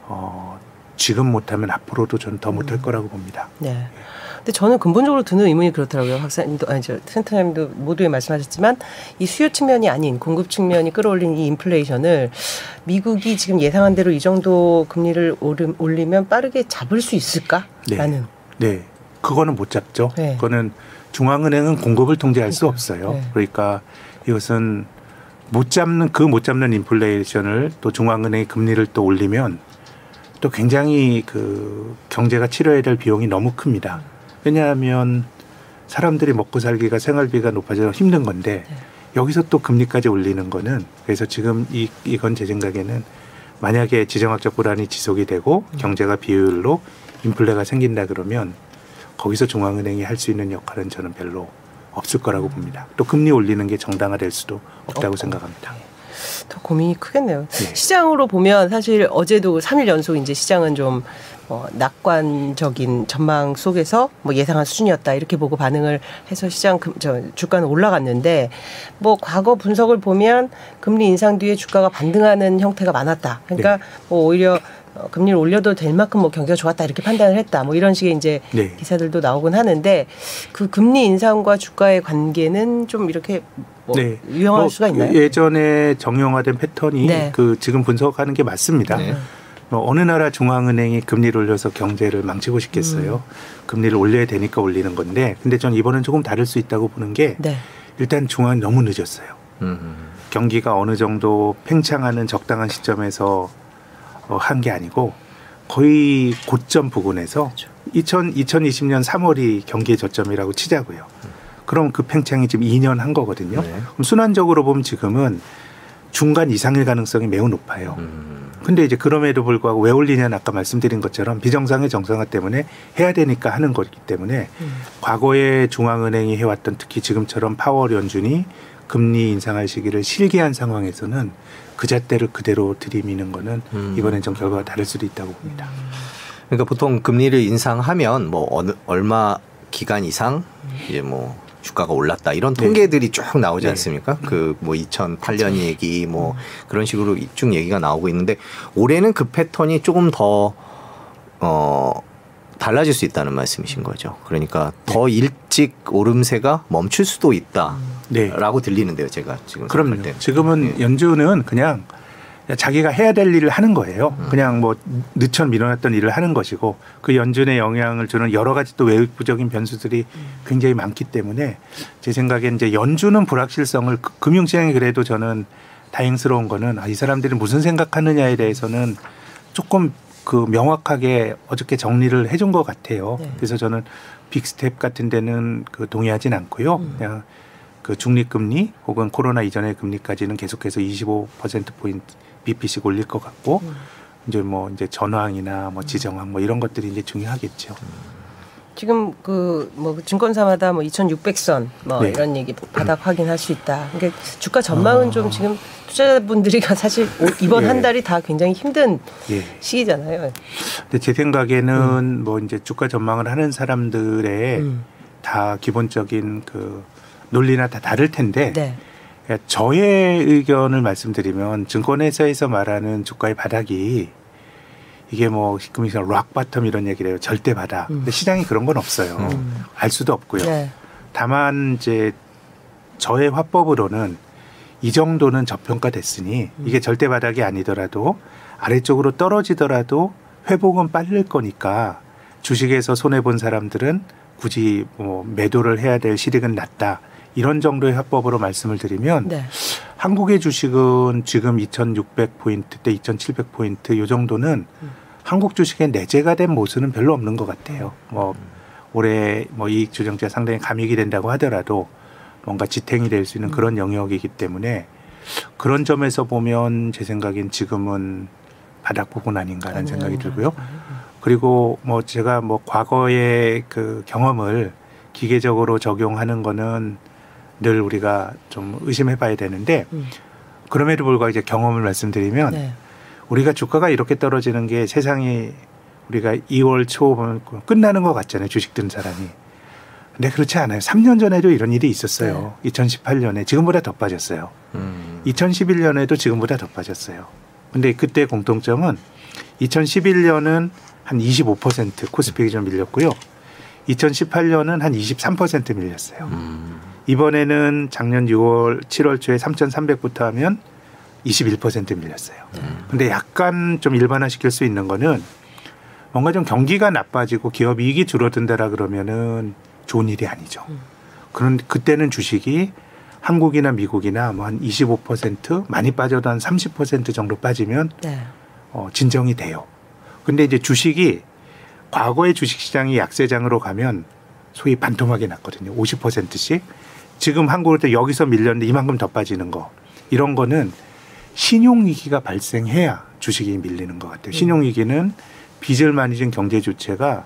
어 지금 못하면 앞으로도 저는 더 음. 못할 거라고 봅니다. 네. 근데 저는 근본적으로 드는 의문이 그렇더라고요. 박사님도 아니 저 센터장님도 모두에 말씀하셨지만 이 수요 측면이 아닌 공급 측면이 끌어올린 이 인플레이션을 미국이 지금 예상한 대로 이 정도 금리를 오르- 올리면 빠르게 잡을 수 있을까라는 네, 그거는 못 잡죠. 네. 그거는 중앙은행은 공급을 통제할 수 그러니까요. 없어요. 네. 그러니까 이것은 못 잡는 그 못 잡는 인플레이션을 또 중앙은행이 금리를 또 올리면 또 굉장히 그 경제가 치러야 될 비용이 너무 큽니다. 왜냐하면 사람들이 먹고 살기가 생활비가 높아져 힘든 건데 네. 여기서 또 금리까지 올리는 거는 그래서 지금 이 이건 제 생각에는 만약에 지정학적 불안이 지속이 되고 경제가 비효율로 인플레가 생긴다 그러면 거기서 중앙은행이 할 수 있는 역할은 저는 별로 없을 거라고 봅니다. 또 금리 올리는 게 정당화될 수도 없다고 없고. 생각합니다. 더 고민이 크겠네요. 네. 시장으로 보면 사실 어제도 3일 연속 이제 시장은 좀 어, 낙관적인 전망 속에서 뭐 예상한 수준이었다 이렇게 보고 반응을 해서 시장 금, 저, 주가는 올라갔는데 뭐 과거 분석을 보면 금리 인상 뒤에 주가가 반등하는 형태가 많았다. 그러니까 네. 뭐 오히려 어, 금리를 올려도 될 만큼 뭐 경기가 좋았다 이렇게 판단을 했다. 뭐 이런 식의 이제 네. 기사들도 나오곤 하는데 그 금리 인상과 주가의 관계는 좀 이렇게 뭐 네. 유형할 뭐 수가 있나요? 예전에 정형화된 패턴이 네. 그 지금 분석하는 게 맞습니다. 네. 뭐 어느 나라 중앙은행이 금리를 올려서 경제를 망치고 싶겠어요. 음. 금리를 올려야 되니까 올리는 건데, 근데 전 이번엔 조금 다를 수 있다고 보는 게 네. 일단 중앙이 너무 늦었어요. 음. 경기가 어느 정도 팽창하는 적당한 시점에서 어, 한 게 아니고 거의 고점 부근에서 그렇죠. 2000, 2020년 3월이 경기의 저점이라고 치자고요. 그럼 그 팽창이 지금 2년 한 거거든요. 네. 그럼 순환적으로 보면 지금은 중간 이상일 가능성이 매우 높아요. 음. 근데 이제 그럼에도 불구하고 왜 올리냐는 아까 말씀드린 것처럼 비정상의 정상화 때문에 해야 되니까 하는 거기 때문에 음. 과거에 중앙은행이 해왔던 특히 지금처럼 파월 연준이 금리 인상할 시기를 실기한 상황에서는 그 잣대를 그대로 들이미는 거는 음. 이번엔 좀 결과가 다를 수도 있다고 봅니다. 그러니까 보통 금리를 인상하면 뭐 어느 얼마 기간 이상 이제 뭐 주가가 올랐다 이런 네. 통계들이 쭉 나오지 네. 않습니까? 그뭐 2008년 얘기 뭐 그런 식으로 쭉 얘기가 나오고 있는데 올해는 그 패턴이 조금 더 어. 달라질 수 있다는 말씀이신 거죠. 그러니까 더 일찍 오름세가 멈출 수도 있다라고 네. 들리는데요, 제가 지금 그럼요. 때는. 지금은 예. 연준은 그냥 자기가 해야 될 일을 하는 거예요. 음. 그냥 뭐 늦춰 밀어놨던 일을 하는 것이고 그 연준에 영향을 주는 여러 가지 또 외부적인 변수들이 굉장히 많기 때문에 제 생각엔 이제 연준은 불확실성을 그- 금융시장이 그래도 저는 다행스러운 거는 아, 이 사람들이 무슨 생각하느냐에 대해서는 조금 그 명확하게 어저께 정리를 해준 것 같아요. 네. 그래서 저는 big step 같은 데는 그 동의하진 않고요. 음. 그냥 그 중립금리 혹은 코로나 이전의 금리까지는 계속해서 25% 포인트 BP씩 올릴 것 같고 음. 이제 뭐 이제 전황이나 뭐 지정학 뭐 이런 것들이 이제 중요하겠죠. 지금 그 뭐 증권사마다 뭐 2,600선 뭐 네. 이런 얘기 바닥 확인할 수 있다. 그러니까 주가 전망은 아. 좀 지금 투자자분들이가 사실 오- 이번 예. 한 달이 다 굉장히 힘든 예. 시기잖아요. 근데 제 생각에는 뭐 이제 주가 전망을 하는 사람들의 음. 다 기본적인 그 논리나 다 다를 텐데 네. 예, 저의 의견을 말씀드리면 증권회사에서 말하는 주가의 바닥이 이게 뭐 금리상 rock bottom 이런 얘기를 해요. 절대 바닥. 음. 근데 시장이 그런 건 없어요. 음. 알 수도 없고요. 네. 다만 이제 저의 화법으로는 이 정도는 저평가됐으니 음. 이게 절대 바닥이 아니더라도 아래쪽으로 떨어지더라도 회복은 빠를 거니까 주식에서 손해 본 사람들은 굳이 뭐 매도를 해야 될 실익은 낮다. 이런 정도의 화법으로 말씀을 드리면 네. 한국의 주식은 지금 2,600포인트 대 2,700포인트 요 정도는 음. 한국 주식의 내재가 된 모습은 별로 없는 것 같아요. 뭐 올해 뭐 이익 조정제가 상당히 감익이 된다고 하더라도 뭔가 지탱이 될 수 있는 그런 영역이기 때문에 그런 점에서 보면 제 생각엔 지금은 바닥 부분 아닌가라는 생각이 들고요. 그리고 뭐 제가 뭐 과거의 그 경험을 기계적으로 적용하는 거는 늘 우리가 좀 의심해 봐야 되는데 음. 그럼에도 불구하고 이제 경험을 말씀드리면 네. 우리가 주가가 이렇게 떨어지는 게 세상이 우리가 2월 초 보면 끝나는 것 같잖아요. 주식 든 사람이. 근데 그렇지 않아요. 3년 전에도 이런 일이 있었어요. 2018년에 지금보다 더 빠졌어요. 음. 2011년에도 지금보다 더 빠졌어요. 근데 그때 공통점은 2011년은 한 25% 코스피 기준 밀렸고요. 2018년은 한 23% 밀렸어요. 음. 이번에는 작년 6월, 7월 초에 3,300부터 하면 21% 밀렸어요. 근데 약간 좀 일반화 시킬 수 있는 거는 뭔가 좀 경기가 나빠지고 기업 이익이 줄어든다라 그러면은 좋은 일이 아니죠. 그런 그때는 주식이 한국이나 미국이나 뭐 한 25% 많이 빠져도 한 30% 정도 빠지면 네. 어, 진정이 돼요. 근데 이제 주식이 과거의 주식 시장이 약세장으로 가면 소위 반토막이 났거든요. 50%씩 지금 한국으로 때 여기서 밀렸는데 이만큼 더 빠지는 거 이런 거는 신용 위기가 발생해야 주식이 밀리는 것 같아요. 신용 위기는 빚을 많이 진 경제 주체가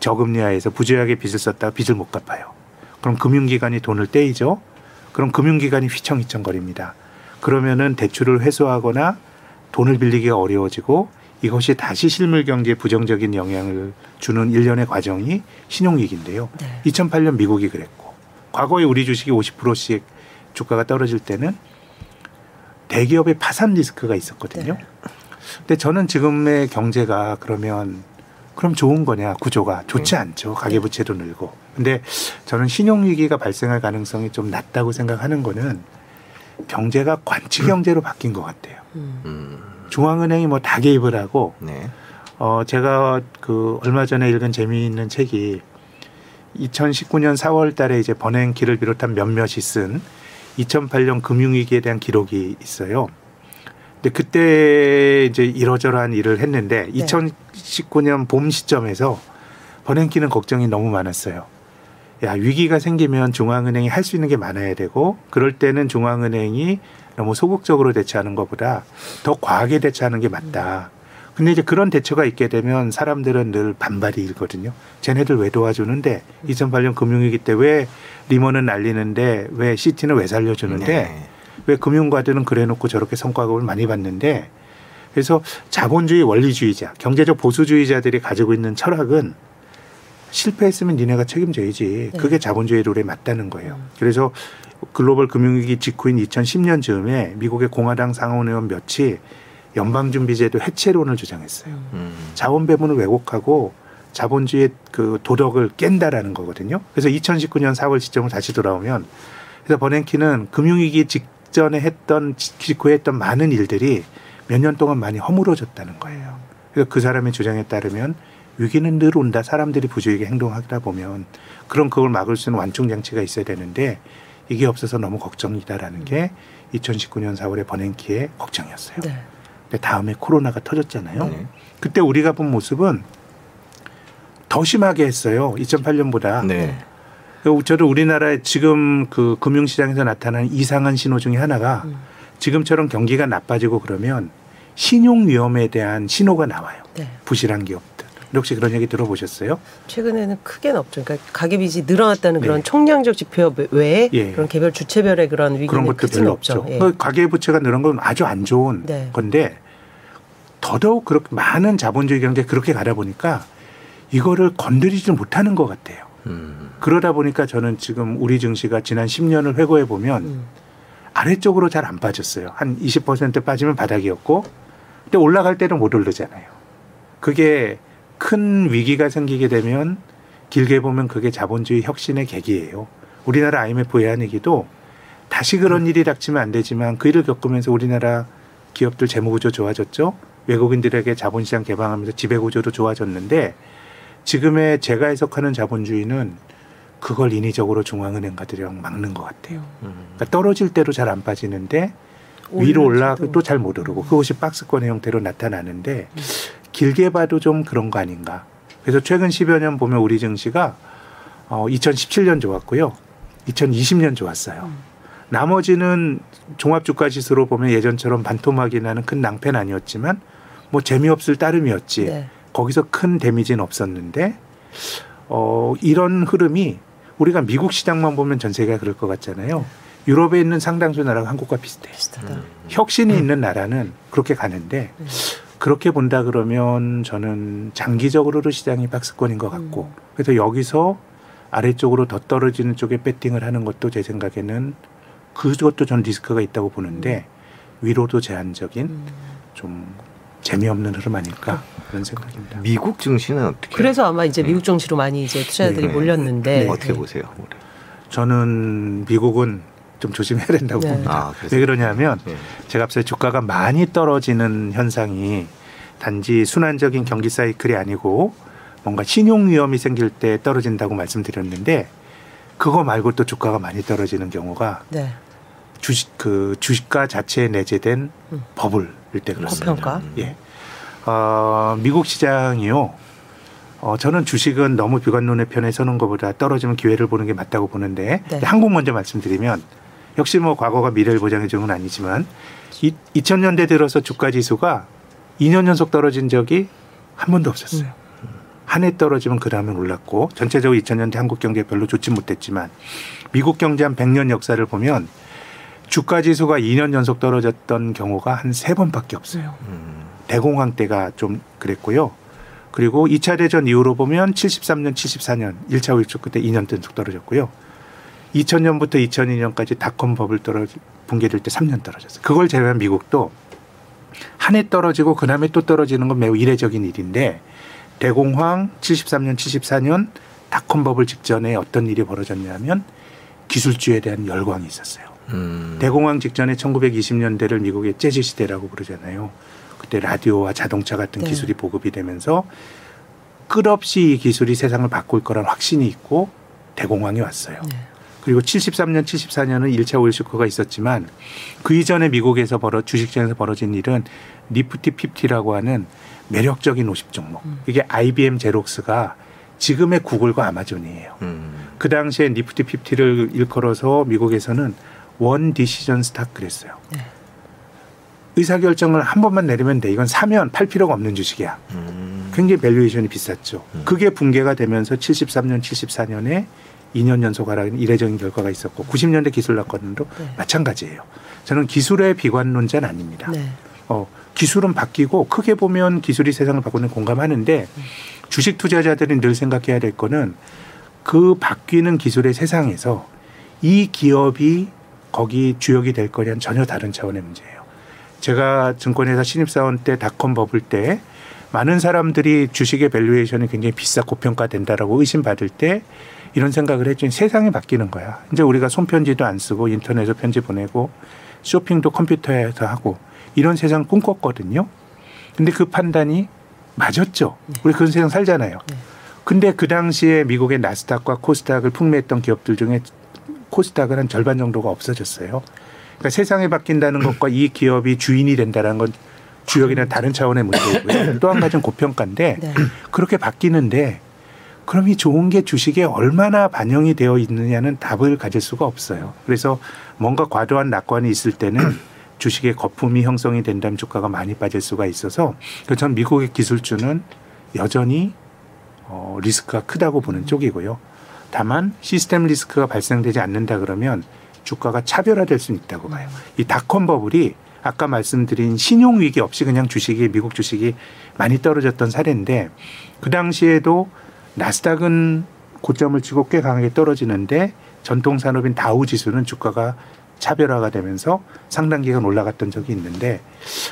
저금리 하에서 부주의하게 빚을 썼다가 빚을 못 갚아요. 그럼 금융기관이 돈을 떼이죠. 그럼 금융기관이 휘청휘청거립니다. 그러면은 대출을 회수하거나 돈을 빌리기가 어려워지고 이것이 다시 실물 경제에 부정적인 영향을 주는 일련의 과정이 신용위기인데요. 네. 2008년 미국이 그랬고 과거에 우리 주식이 50%씩 주가가 떨어질 때는 대기업의 파산 리스크가 있었거든요. 네. 근데 저는 지금의 경제가 그러면 그럼 좋은 거냐 구조가 좋지 않죠 가계부채도 늘고 근데 저는 신용위기가 발생할 가능성이 좀 낮다고 생각하는 거는 경제가 관치 경제로 바뀐 것 같아요 음. 음, 중앙은행이 뭐 다 개입을 하고 네. 어 제가 그 얼마 전에 읽은 재미있는 책이 2019년 4월 달에 이제 버냉키를 비롯한 몇몇이 쓴 2008년 금융위기에 대한 기록이 있어요. 근데 그때 이제 이러저러한 일을 했는데 네. 2019년 봄 시점에서 버냉키는 걱정이 너무 많았어요. 야, 위기가 생기면 중앙은행이 할 수 있는 게 많아야 되고 그럴 때는 중앙은행이 너무 소극적으로 대처하는 것보다 더 과하게 대처하는 게 맞다. 근데 이제 그런 대처가 있게 되면 사람들은 늘 반발이 일거든요. 쟤네들 왜 도와주는데 2008년 금융위기 때 왜 리먼은 날리는데 왜 시티는 왜 살려주는데 네. 왜 금융가들은 그래놓고 저렇게 성과급을 많이 받는데 그래서 자본주의 원리주의자, 경제적 보수주의자들이 가지고 있는 철학은 실패했으면 니네가 책임져야지. 네. 그게 자본주의 룰에 맞다는 거예요. 그래서 글로벌 금융위기 직후인 2010년 즈음에 미국의 공화당 상원의원 몇이 연방준비제도 해체론을 주장했어요. 음, 자원 배분을 왜곡하고 자본주의 그 도덕을 깬다라는 거거든요. 그래서 2019년 4월 시점으로 다시 돌아오면 그래서 버냉키는 금융위기 직전에 했던 직후에 했던 많은 일들이 몇 년 동안 많이 허물어졌다는 거예요. 그래서 그 사람의 주장에 따르면 위기는 늘 온다. 사람들이 부주의하게 행동하다 보면 그럼 그걸 막을 수 있는 완충 장치가 있어야 되는데 이게 없어서 너무 걱정이다라는 게 2019년 4월의 버냉키의 걱정이었어요. 네. 근데 다음에 코로나가 터졌잖아요. 네. 그때 우리가 본 모습은 더 심하게 했어요. 2008년보다. 네. 저도 우리나라의 지금 그 금융시장에서 나타나는 이상한 신호 중에 하나가 음. 지금처럼 경기가 나빠지고 그러면 신용 위험에 대한 신호가 나와요. 네. 부실한 기업들. 혹시 그런 얘기 들어보셨어요? 최근에는 크게는 없죠. 그러니까 가계 빚이 늘어났다는 그런 네. 총량적 지표 외에 예. 그런 개별 주체별의 그런 위기는 그런 것도 별로 없죠. 없죠. 예. 그 가계 부채가 늘은 건 아주 안 좋은 네. 건데 더더욱 그렇게 많은 자본주의 경제 그렇게 가다 보니까 이거를 건드리지 못하는 것 같아요. 음, 그러다 보니까 저는 지금 우리 증시가 지난 10년을 회고해 보면 음. 아래쪽으로 잘 안 빠졌어요. 한 20% 빠지면 바닥이었고, 근데 올라갈 때는 못 오르잖아요. 그게 큰 위기가 생기게 되면 길게 보면 그게 자본주의 혁신의 계기예요. 우리나라 IMF 외환위기도 다시 그런 일이 닥치면 안 되지만 그 일을 겪으면서 우리나라 기업들 재무구조 좋아졌죠. 외국인들에게 자본시장 개방하면서 지배구조도 좋아졌는데 지금의 제가 해석하는 자본주의는 그걸 인위적으로 중앙은행가들이랑 막는 것 같아요. 음. 그러니까 떨어질 대로 잘 안 빠지는데 위로 올라지도. 올라도 잘못 오르고 그것이 박스권의 형태로 나타나는데 길게 봐도 좀 그런 거 아닌가. 그래서 최근 10여 년 보면 우리 증시가 어, 2017년 좋았고요. 2020년 좋았어요. 나머지는 종합주가 지수로 보면 예전처럼 반토막이 나는 큰 낭패는 아니었지만 뭐 재미없을 따름이었지. 네. 거기서 큰 데미지는 없었는데 어, 이런 흐름이 우리가 미국 시장만 보면 전 세계가 그럴 것 같잖아요. 유럽에 있는 상당수 나라가 한국과 비슷해. 비슷하다. 음. 혁신이 있는 나라는 그렇게 가는데 음. 그렇게 본다 그러면 저는 장기적으로도 시장이 박스권인 것 같고 음. 그래서 여기서 아래쪽으로 더 떨어지는 쪽에 배팅을 하는 것도 제 생각에는 그것도 전 리스크가 있다고 보는데 위로도 제한적인 음. 좀 재미없는 흐름 아닐까 그런 생각입니다. 미국 증시는 어떻게? 그래서 아마 이제 미국 정시로 많이 이제 투자자들이 네. 몰렸는데 네. 어떻게 네. 보세요? 올해? 저는 미국은 좀 조심해야 된다고 네. 봅니다. 아, 왜 그러냐면 네. 제가 앞서 주가가 많이 떨어지는 현상이 단지 순환적인 경기 사이클이 아니고 뭔가 신용 위험이 생길 때 떨어진다고 말씀드렸는데 그거 말고 또 주가가 많이 떨어지는 경우가 네. 주식 그 주식가 자체에 내재된 음. 버블일 때 그렇습니다. 고평가. 예. 어, 미국 시장이요. 어, 저는 주식은 너무 비관론의 편에 서는 것보다 떨어지면 기회를 보는 게 맞다고 보는데 네. 한국 먼저 말씀드리면 역시 뭐 과거가 미래를 보장해 주는 건 아니지만 이, 2000년대 들어서 주가 지수가 2년 연속 떨어진 적이 한 번도 없었어요. 한해 떨어지면 그 다음엔 올랐고 전체적으로 2000년대 한국 경제 별로 좋지 못했지만 미국 경제 한 100년 역사를 보면 주가 지수가 2년 연속 떨어졌던 경우가 한 세 번밖에 없어요. 대공황 때가 좀 그랬고요. 그리고 2차 대전 이후로 보면 73년, 74년 1차 오일쇼 그때 2년 연속 떨어졌고요. 2000년부터 2002년까지 닷컴 버블 떨어지 붕괴될 때 3년 떨어졌어요. 그걸 제외한 미국도 한 해 떨어지고 그다음에 또 떨어지는 건 매우 이례적인 일인데 대공황 73년, 74년 닷컴 버블 직전에 어떤 일이 벌어졌냐면 기술주에 대한 열광이 있었어요. 음. 대공황 직전에 1920년대를 미국의 재즈 시대라고 부르잖아요. 그때 라디오와 자동차 같은 네. 기술이 보급이 되면서 끝없이 이 기술이 세상을 바꿀 거란 확신이 있고 대공황이 왔어요. 네. 그리고 73년, 74년은 1차 오일 쇼크가 있었지만 그 이전에 미국에서 벌어 주식시장에서 벌어진 일은 Nifty 50라고 하는 매력적인 50 종목. 음. 이게 IBM 제록스가 지금의 구글과 아마존이에요. 음. 그 당시에 Nifty 50를 일컬어서 미국에서는 one decision stock 그랬어요. 네. 의사결정을 한 번만 내리면 돼. 이건 사면 팔 필요가 없는 주식이야. 음. 굉장히 valuation이 비쌌죠. 음. 그게 붕괴가 되면서 73년, 74년에 2년 연속 하락은 이례적인 결과가 있었고 90년대 기술 낙관도 네. 마찬가지예요. 저는 기술의 비관론자는 아닙니다. 네. 어, 기술은 바뀌고 크게 보면 기술이 세상을 바꾸는 공감하는데 주식 투자자들이 늘 생각해야 될 거는 그 바뀌는 기술의 세상에서 이 기업이 거기 주역이 될 거냐는 전혀 다른 차원의 문제예요. 제가 증권회사 신입사원 때 dot-com bubble 때 많은 사람들이 주식의 valuation이 굉장히 비싸 고평가된다라고 의심받을 때 이런 생각을 했죠. 세상이 바뀌는 거야. 이제 우리가 손편지도 안 쓰고 인터넷으로 편지 보내고 쇼핑도 컴퓨터에서 하고 이런 세상 꿈꿨거든요. 근데 그 판단이 맞았죠. 우리 그런 세상 살잖아요. 네. 근데 그 당시에 미국의 나스닥과 코스닥을 풍미했던 기업들 중에 코스닥은 한 절반 정도가 없어졌어요. 그러니까 세상이 바뀐다는 것과 이 기업이 주인이 된다는 건 주역이나 다른 차원의 문제이고요. 또 한 가지는 고평가인데 네. 그렇게 바뀌는데 그럼 이 좋은 게 주식에 얼마나 반영이 되어 있느냐는 답을 가질 수가 없어요. 그래서 뭔가 과도한 낙관이 있을 때는 주식의 거품이 형성이 된다면 주가가 많이 빠질 수가 있어서 전 미국의 기술주는 여전히 어, 리스크가 크다고 보는 쪽이고요. 다만 시스템 리스크가 발생되지 않는다 그러면 주가가 차별화될 수는 있다고 봐요. 이 닷컴 버블이 아까 말씀드린 신용 위기 없이 그냥 주식이 미국 주식이 많이 떨어졌던 사례인데 그 당시에도 나스닥은 고점을 치고 꽤 강하게 떨어지는데 전통 산업인 다우 지수는 주가가 차별화가 되면서 상당 기간 올라갔던 적이 있는데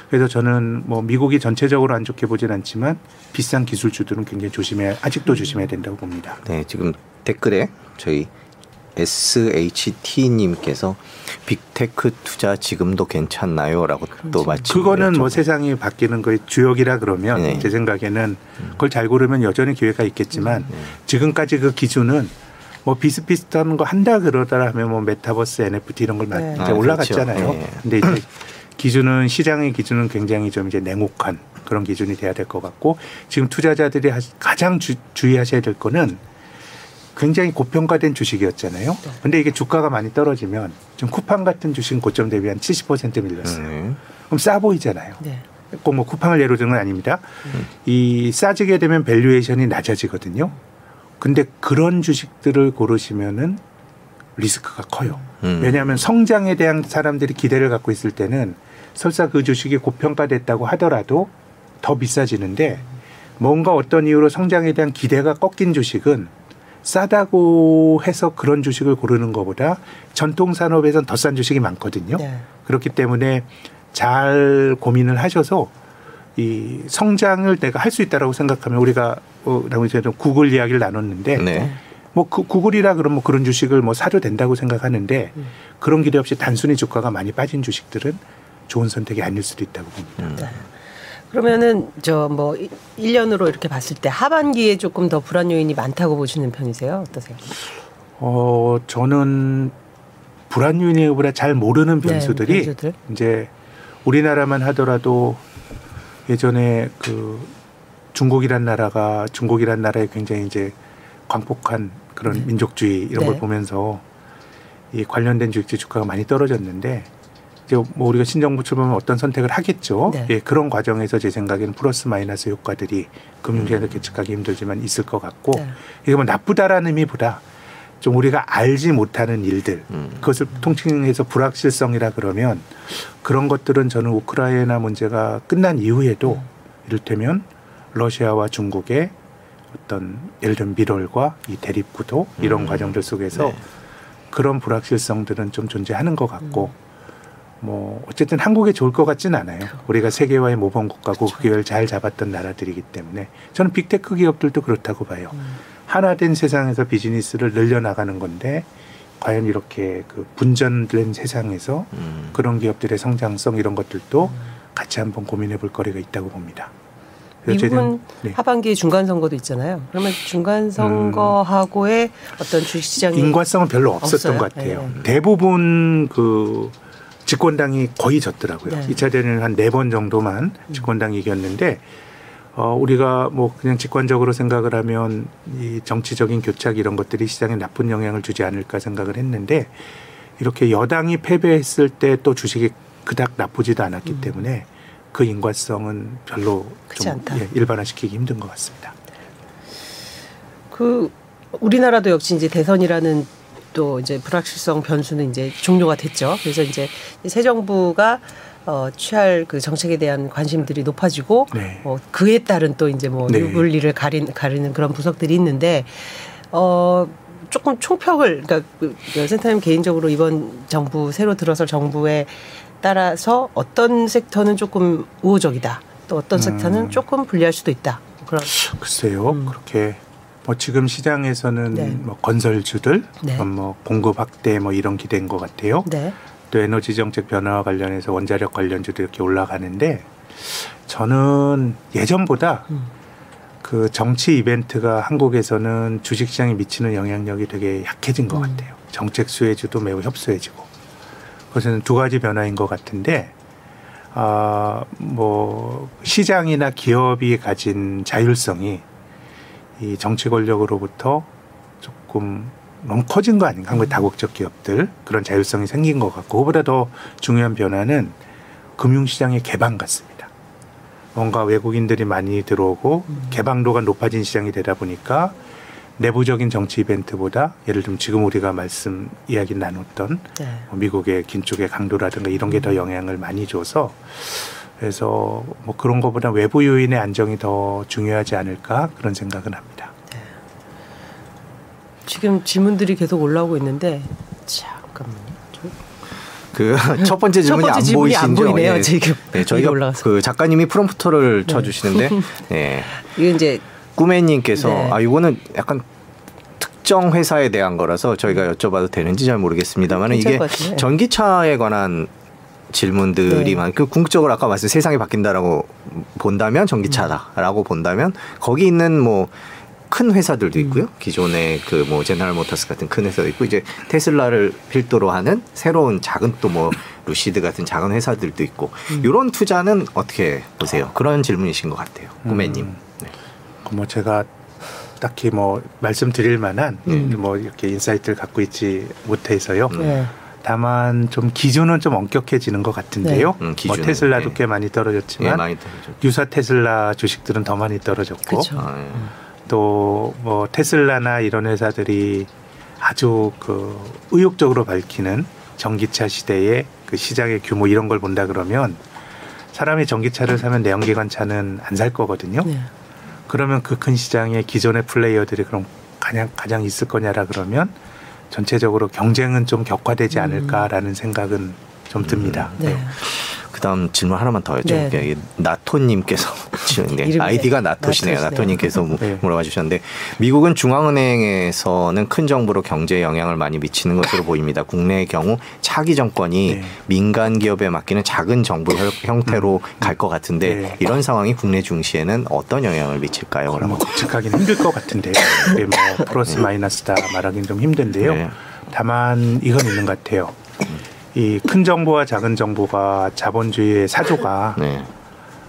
그래서 저는 뭐 미국이 전체적으로 안 좋게 보진 않지만 비싼 기술주들은 굉장히 조심해 아직도 조심해야 된다고 봅니다. 네, 지금 댓글에 저희 SHT님께서 빅테크 투자 지금도 괜찮나요?라고 또 마치 그거는 뭐 세상이 바뀌는 거의 주역이라 그러면 네. 제 생각에는 그걸 잘 고르면 여전히 기회가 있겠지만 네. 지금까지 그 기준은 뭐 비슷비슷한 거 한다 그러더라 하면 뭐 메타버스 NFT 이런 걸 마- 네. 이제 아, 올라갔잖아요. 그렇죠. 네. 근데 이제 기준은 시장의 기준은 굉장히 좀 이제 냉혹한 그런 기준이 돼야 될 것 같고 지금 투자자들이 하- 가장 주, 주의하셔야 될 거는 굉장히 고평가된 주식이었잖아요. 네. 근데 이게 주가가 많이 떨어지면 좀 쿠팡 같은 주식은 고점 대비 한 70% 밀렸어요. 네. 그럼 싸 보이잖아요. 네. 꼭뭐 쿠팡을 예로 드는 건 아닙니다. 음. 이 싸지게 되면 valuation이 낮아지거든요. 근데 그런 주식들을 고르시면은 리스크가 커요. 음. 왜냐하면 성장에 대한 사람들이 기대를 갖고 있을 때는 설사 그 주식이 고평가됐다고 하더라도 더 비싸지는데 뭔가 어떤 이유로 성장에 대한 기대가 꺾인 주식은 싸다고 해서 그런 주식을 고르는 것보다 전통 산업에선 더 싼 주식이 많거든요. 네. 그렇기 때문에 잘 고민을 하셔서 이 성장을 내가 할 수 있다라고 생각하면 우리가 어, 라고 이제 좀 구글 이야기를 나눴는데 네. 뭐 그 구글이라 그러면 뭐 그런 주식을 뭐 사도 된다고 생각하는데 음. 그런 기대 없이 단순히 주가가 많이 빠진 주식들은 좋은 선택이 아닐 수도 있다고 봅니다. 음. 네. 그러면은 저뭐 1년으로 이렇게 봤을 때 하반기에 조금 더 불안 요인이 많다고 보시는 편이세요? 어떠세요? 어 저는 불안 요인보다 잘 모르는 변수들이 네, 변수들. 이제 우리나라만 하더라도 예전에 그 중국이란 나라가 중국이란 나라에 굉장히 이제 광폭한 그런 네. 민족주의 이런 네. 걸 보면서 이 관련된 주식지 주가가 많이 떨어졌는데 이제 뭐 우리가 신정부 출범하면 어떤 선택을 하겠죠. 네. 예, 그런 과정에서 제 생각에는 플러스 마이너스 효과들이 금융시장에서 예측하기 힘들지만 있을 것 같고 네. 이게 뭐 나쁘다라는 의미보다 좀 우리가 알지 못하는 일들 음. 그것을 통칭해서 불확실성이라 그러면 그런 것들은 저는 우크라이나 문제가 끝난 이후에도 이를테면 러시아와 중국의 어떤 예를 들면 밀월과 이 대립 구도 이런 음. 과정들 속에서 네. 그런 불확실성들은 좀 존재하는 것 같고 뭐 어쨌든 한국에 좋을 것 같지는 않아요. 우리가 세계화의 모범 국가고 그 기회를 잘 잡았던 나라들이기 때문에 저는 빅테크 기업들도 그렇다고 봐요. 음. 하나 된 세상에서 비즈니스를 늘려나가는 건데 과연 이렇게 그 분전된 세상에서 음. 그런 기업들의 성장성 이런 것들도 같이 한번 고민해 볼 거리가 있다고 봅니다. 미국은 네. 하반기에 중간 선거도 있잖아요. 그러면 중간 선거하고의 어떤 주식 시장이 인과성은 별로 없었던 없어요? 것 같아요. 네. 대부분 그 집권당이 거의 졌더라고요. 네. 이 2차 대회는 한 네 번 정도만 집권당이 이겼는데 어, 우리가 뭐 그냥 직관적으로 생각을 하면 이 정치적인 교착 이런 것들이 시장에 나쁜 영향을 주지 않을까 생각을 했는데 이렇게 여당이 패배했을 때 또 주식이 그닥 나쁘지도 않았기 때문에 그 인과성은 별로 음. 좀. 예, 일반화시키기 힘든 것 같습니다. 그 우리나라도 역시 이제 대선이라는 또 이제 불확실성 변수는 이제 종료가 됐죠. 그래서 이제 새 정부가 어, 취할 그 정책에 대한 관심들이 높아지고 네. 어, 그에 따른 또 이제 뭐 네. 유불리를 가린 가리는 그런 분석들이 있는데 어 조금 총평을 그러니까 그 센터님 개인적으로 이번 정부 새로 들어설 정부에 따라서 어떤 섹터는 조금 우호적이다. 또 어떤 음. 섹터는 조금 불리할 수도 있다. 그런 글쎄요, 음. 그렇게 뭐 지금 시장에서는 네. 뭐 건설주들, 네. 어, 뭐 공급 확대 뭐 이런 기대인 것 같아요. 네. 또 에너지 정책 변화와 관련해서 원자력 관련주도 이렇게 올라가는데 저는 예전보다 음. 그 정치 이벤트가 한국에서는 주식시장에 미치는 영향력이 되게 약해진 것 음. 같아요. 정책 수혜주도 매우 협소해지고 그것은 두 가지 변화인 것 같은데 아, 뭐 시장이나 기업이 가진 자율성이 이 정치 권력으로부터 조금 너무 커진 거 아닌가? 한국의 다국적 기업들 그런 자율성이 생긴 것 같고 그보다 더 중요한 변화는 금융시장의 개방 같습니다. 뭔가 외국인들이 많이 들어오고 개방도가 높아진 시장이 되다 보니까 내부적인 정치 이벤트보다 예를 들면 지금 우리가 말씀 이야기 나눴던 네. 뭐 미국의 긴축의 강도라든가 이런 게 더 영향을 많이 줘서 그래서 뭐 그런 것보다 외부 요인의 안정이 더 중요하지 않을까 그런 생각은 합니다. 지금 질문들이 계속 올라오고 있는데 잠깐만요. 저- 그 첫 번째 질문이 번째 안 질문이 안? 보이네요, 예. 지금. 네, 저희가 올라가서. 그 작가님이 프롬프터를 쳐주시는데, 예. 이거 이제 꾸메님께서 네. 아 이거는 약간 특정 회사에 대한 거라서 저희가 여쭤봐도 되는지 잘 모르겠습니다만 이게. 전기차에 관한 질문들이 네. 많. 그 궁극적으로 아까 말씀 세상이 바뀐다라고 본다면 전기차다라고 본다면 거기 있는 뭐. 큰 회사들도 음. 있고요. 기존의 그 뭐 제너럴 모터스 같은 큰 회사도 있고 이제 테슬라를 필두로 하는 새로운 작은 또 뭐 루시드 같은 작은 회사들도 있고 음. 이런 투자는 어떻게 보세요? 그런 질문이신 것 같아요, 꾸메님. 음. 네. 뭐 제가 딱히 뭐 말씀드릴 만한 음. 뭐 이렇게 insight를 갖고 있지 못해서요. 음. 네. 다만 좀 기준은 좀 엄격해지는 것 같은데요. 네. 음, 뭐 기준은, 테슬라도 네. 꽤 많이 예, 떨어졌지만 많이 떨어졌죠. 유사 테슬라 주식들은 더 많이 떨어졌고 그쵸. 또 뭐 테슬라나 이런 회사들이 아주 그 의욕적으로 밝히는 전기차 시대의 그 시장의 규모 이런 걸 본다 그러면 사람이 전기차를 사면 내연기관 차는 안 살 거거든요. 네. 그러면 그 큰 시장에 기존의 플레이어들이 그럼 가장 가장 있을 거냐라 그러면 전체적으로 경쟁은 좀 격화되지 음. 않을까라는 생각은 좀 듭니다. 네. 그다음 질문 하나만 더 여쭤볼게요. 네. 나토님께서 이름이 아이디가 나토시네요. 나토님께서 무- 네. 물어봐 주셨는데 미국은 중앙은행에서는 큰 정부로 경제에 영향을 많이 미치는 것으로 보입니다. 국내의 경우 차기 정권이 네. 민간 기업에 맡기는 작은 정부 형- 형태로 음. 갈것 같은데 네. 이런 상황이 국내 증시에는 어떤 영향을 미칠까요? 뭐 그러면 예측하기는 힘들 것 같은데 이게 뭐 플러스 마이너스다 말하기는 좀 힘든데요. 네. 다만 이건 있는 것 같아요. 이 큰 정부와 작은 정부가 자본주의의 사조가 네.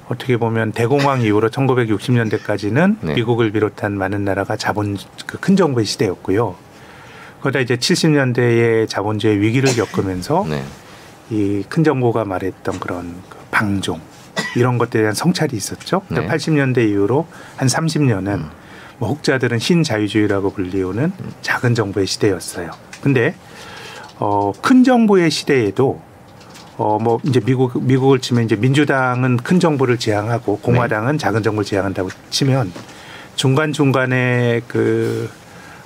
어떻게 보면 대공황 이후로 1960년대까지는 네. 미국을 비롯한 많은 나라가 자본 그 큰 정부의 시대였고요. 그러다 이제 70년대에 자본주의 위기를 겪으면서 네. 이큰 정부가 말했던 그런 그 방종 이런 것들에 대한 성찰이 있었죠. 네. 80년대 이후로 한 30년은 음. 뭐 혹자들은 신자유주의라고 불리우는 작은 정부의 시대였어요. 근데 어, 큰 정부의 시대에도 어, 뭐 이제 미국 미국을 치면 이제 민주당은 큰 정부를 지향하고 공화당은 작은 정부를 지향한다고 치면 중간 중간에 그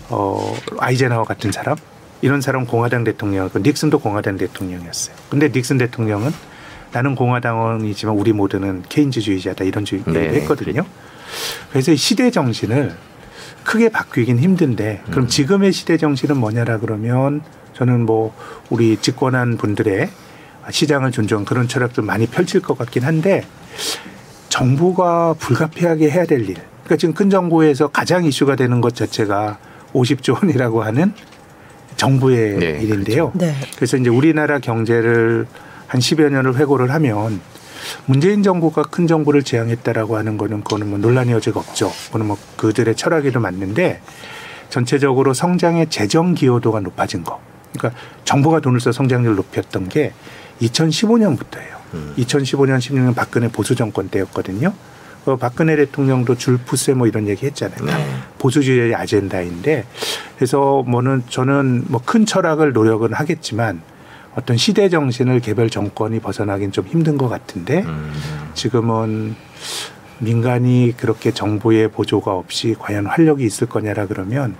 어, 아이젠하워 같은 사람 이런 사람 공화당 대통령이고 닉슨도 공화당 대통령이었어요. 근데 닉슨 대통령은 나는 공화당원이지만 우리 모두는 케인즈주의자다 이런 주의 네, 했거든요. 그래서 이 시대 정신을 크게 바뀌긴 힘든데 그럼 음. 지금의 시대 정신은 뭐냐라 그러면 저는 뭐 우리 집권한 분들의 시장을 존중 그런 철학도 많이 펼칠 것 같긴 한데 정부가 불가피하게 해야 될 일. 그러니까 지금 큰 정부에서 가장 이슈가 되는 것 자체가 50조 원이라고 하는 정부의 네, 일인데요. 네. 그래서 이제 우리나라 경제를 한 10여 년을 회고를 하면 문재인 정부가 큰 정부를 지향했다라고 하는 거는 그거는 뭐 논란의 여지가 없죠. 그거는 뭐 그들의 철학에도 맞는데 전체적으로 성장의 재정 기여도가 높아진 거. 그러니까 정부가 돈을 써 성장률을 높였던 게 2015년부터예요. 음. 2015년 16년 박근혜 보수 정권 때였거든요. 그 박근혜 대통령도 줄푸세 뭐 이런 얘기 했잖아요. 네. 보수주의의 아젠다인데 그래서 뭐는 저는 뭐 큰 철학을 노력은 하겠지만 어떤 시대 정신을 개별 정권이 벗어나긴 좀 힘든 것 같은데 음. 지금은 민간이 그렇게 정부의 보조가 없이 과연 활력이 있을 거냐라 그러면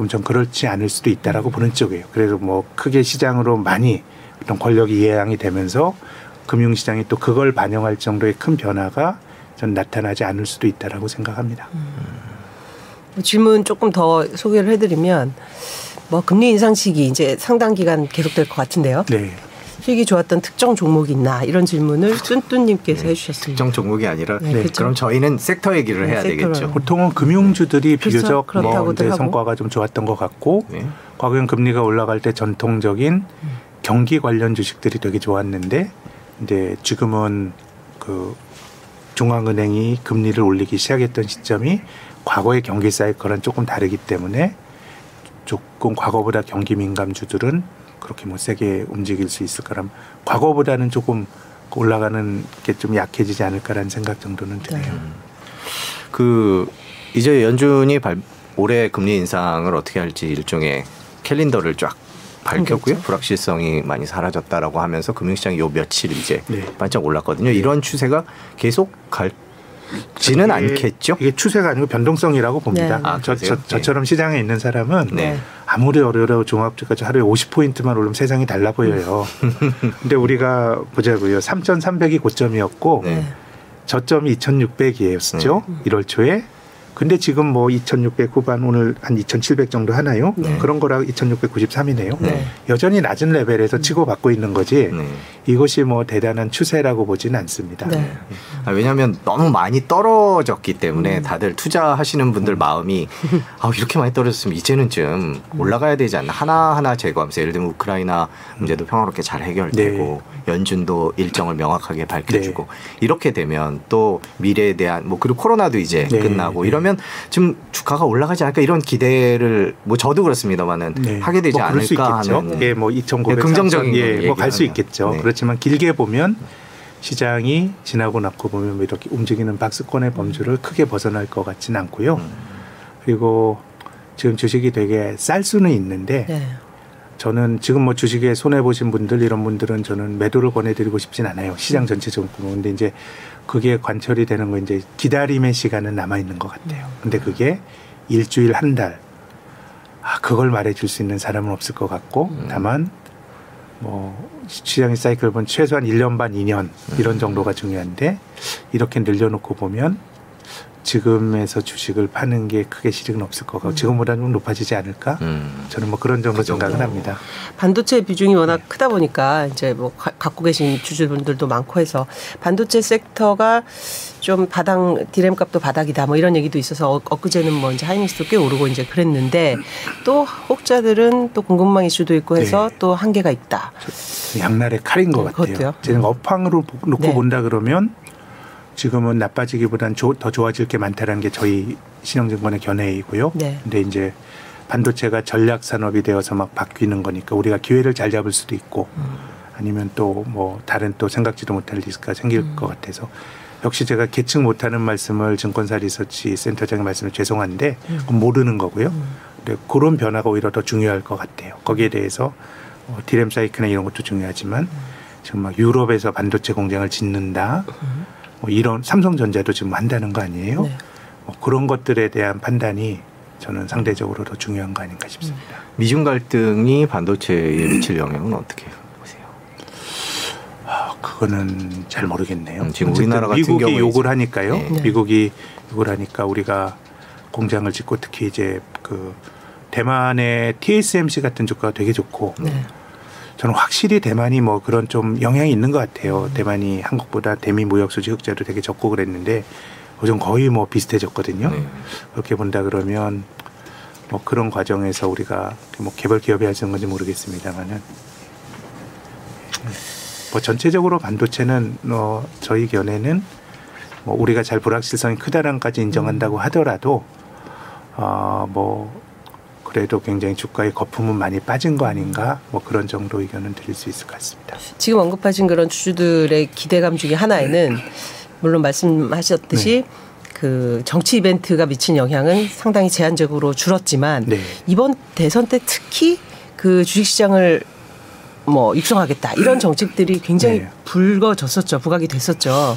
조금 좀 그렇지 않을 수도 있다라고 보는 쪽이에요. 그래서 뭐 크게 시장으로 많이 어떤 권력이 예양이 되면서 금융시장이 또 그걸 반영할 정도의 큰 변화가 전 나타나지 않을 수도 있다라고 생각합니다. 뭐 질문 조금 더 소개를 해드리면 뭐 금리 인상 시기 이제 상당 기간 계속될 것 같은데요. 네. 수익이 좋았던 특정 종목이 있나 이런 질문을 뚠뚠님께서 해주셨습니다. 특정 종목이 아니라 네, 네, 그렇죠. 그럼 저희는 섹터 얘기를 네, 해야 섹터로. 되겠죠. 보통은 금융주들이 그렇죠. 비교적 뭐. 성과가 좀 좋았던 것 같고 네. 과거엔 금리가 올라갈 때 전통적인 경기 관련 주식들이 되게 좋았는데 이제 지금은 그 중앙은행이 금리를 올리기 시작했던 시점이 과거의 경기 사이클은 조금 다르기 때문에 조금 과거보다 경기 민감주들은 그렇게 뭐 세게 움직일 수 있을 거람 과거보다는 조금 올라가는 게 좀 약해지지 않을까라는 생각 정도는 드네요. 그 이제 연준이 발, 올해 금리 인상을 어떻게 할지 일종의 캘린더를 쫙 밝혔고요. 그렇죠. 불확실성이 많이 사라졌다라고 하면서 금융시장이 요 며칠 이제 네. 반짝 올랐거든요. 이런 추세가 계속 갈 지는 이게- 않겠죠. 이게 추세가 아니고 변동성이라고 봅니다. 네. 아, 저? 저, 저처럼 시장에 있는 사람은 네. 아무리 어려워 종합주가지 하루에 50포인트만 오르면 세상이 달라 보여요. 근데 우리가 보자고요. 3,300이 고점이었고 네. 저점이 2,600이었죠. 음. 1월 초에. 근데 지금 뭐 2,600 후반 오늘 한 2,700 정도 하나요? 네. 그런 거라 2,693이네요. 네. 여전히 낮은 레벨에서 치고받고 있는 거지. 네. 이것이 뭐 대단한 추세라고 보지는 않습니다. 네. 아, 왜냐하면 너무 많이 떨어졌기 때문에 음. 다들 투자하시는 분들 마음이 아, 이렇게 많이 떨어졌으면 이제는 좀 음. 올라가야 되지 않나 하나 하나 제거하면서 예를 들면 우크라이나 문제도 평화롭게 잘 해결되고 연준도 일정을 명확하게 밝혀주고 네. 이렇게 되면 또 미래에 대한 뭐 그리고 코로나도 이제 네. 끝나고 네. 이러면 좀 주가가 올라가지 않을까 이런 기대를 뭐 저도 그렇습니다만은 네. 하게 되지 뭐 않을까 있겠죠. 하는 예, 뭐 2,900, 네, 긍정적인 예, 걸뭐갈 수. 있겠죠. 네. 그렇지만 길게 보면 시장이 지나고 나고 보면 뭐 이렇게 움직이는 박스권의 범주를 크게 벗어날 것 같지는 않고요. 음. 그리고 지금 주식이 되게 쌀 수는 있는데 네. 저는 지금 뭐 주식에 손해 보신 분들 이런 분들은 저는 매도를 권해드리고 싶진 않아요. 시장 전체적으로 보면 근데 이제 그게 관철이 되는 건 이제 기다림의 시간은 남아 있는 것 같아요. 근데 그게 일주일 한 달. 아 그걸 말해줄 수 있는 사람은 없을 것 같고 다만 뭐 시장의 사이클 보면 최소한 1년 반 2년 이런 정도가 중요한데 이렇게 늘려놓고 보면 지금에서 주식을 파는 게 크게 실익은 없을 것 같고 지금보다는 좀 높아지지 않을까? 음. 저는 뭐 그런 정도 그. 생각을 합니다. 반도체 비중이 워낙 크다 보니까 이제 뭐 가- 갖고 계신 주주분들도 많고 해서 반도체 섹터가 좀 바닥 디램 값도 바닥이다 뭐 이런 얘기도 있어서 어- 엊그제는 뭐 이제 하이닉스도 꽤 오르고 이제 그랬는데 또 혹자들은 또 공급망 이슈도 있고 해서 네. 또 한계가 있다. 양날의 칼인 것 네, 같아요. 그것도요. 제가 업황으로 보- 놓고 네. 본다 그러면 지금은 나빠지기보단 조- 더 좋아질 게 많다는 게 저희 신영증권의 견해이고요. 네. 근데 이제 반도체가 전략 산업이 되어서 막 바뀌는 거니까 우리가 기회를 잘 잡을 수도 있고 아니면 또 뭐 다른 또 생각지도 못할 리스크가 생길 음. 것 같아서 역시 제가 계측 못하는 말씀을 증권사 리서치 센터장의 말씀을 죄송한데 그건 모르는 거고요. 음. 근데 그런 변화가 오히려 더 중요할 것 같아요. 거기에 대해서 어, 디램 사이클이나 이런 것도 중요하지만 지금 막 유럽에서 반도체 공장을 짓는다. 뭐 이런 삼성전자도 지금 한다는 거 아니에요? 네. 뭐 그런 것들에 대한 판단이 저는 상대적으로 더 중요한 거 아닌가 싶습니다. 미중 갈등이 반도체에 미칠 영향은 어떻게 보세요? 아, 그거는 잘 모르겠네요. 음, 지금 우리나라 같은 미국이 경우에 욕을 하니까요. 네. 미국이 욕을 하니까 우리가 공장을 짓고 특히 이제 그 대만의 TSMC 같은 주가가 되게 좋고 네. 저는 확실히 대만이 뭐 그런 좀 영향이 있는 것 같아요. 대만이 한국보다 대미 무역 수지 흑자도 되게 적고 그랬는데 요즘 거의 뭐 비슷해졌거든요. 네. 그렇게 본다 그러면 뭐 그런 과정에서 우리가 뭐 개발 기업이 있는 건지 모르겠습니다만은 뭐 전체적으로 반도체는 뭐 저희 견해는 뭐 우리가 잘 불확실성이 크다란까지 인정한다고 하더라도 어뭐 그래도 굉장히 주가의 거품은 많이 빠진 거 아닌가 뭐 그런 정도 의견은 드릴 수 있을 것 같습니다. 지금 언급하신 그런 주주들의 기대감 중에 하나에는 물론 말씀하셨듯이 그 정치 이벤트가 미친 영향은 상당히 제한적으로 줄었지만 네. 이번 대선 때 특히 그 주식시장을 뭐 육성하겠다 이런 정책들이 굉장히 네. 불거졌었죠 부각이 됐었죠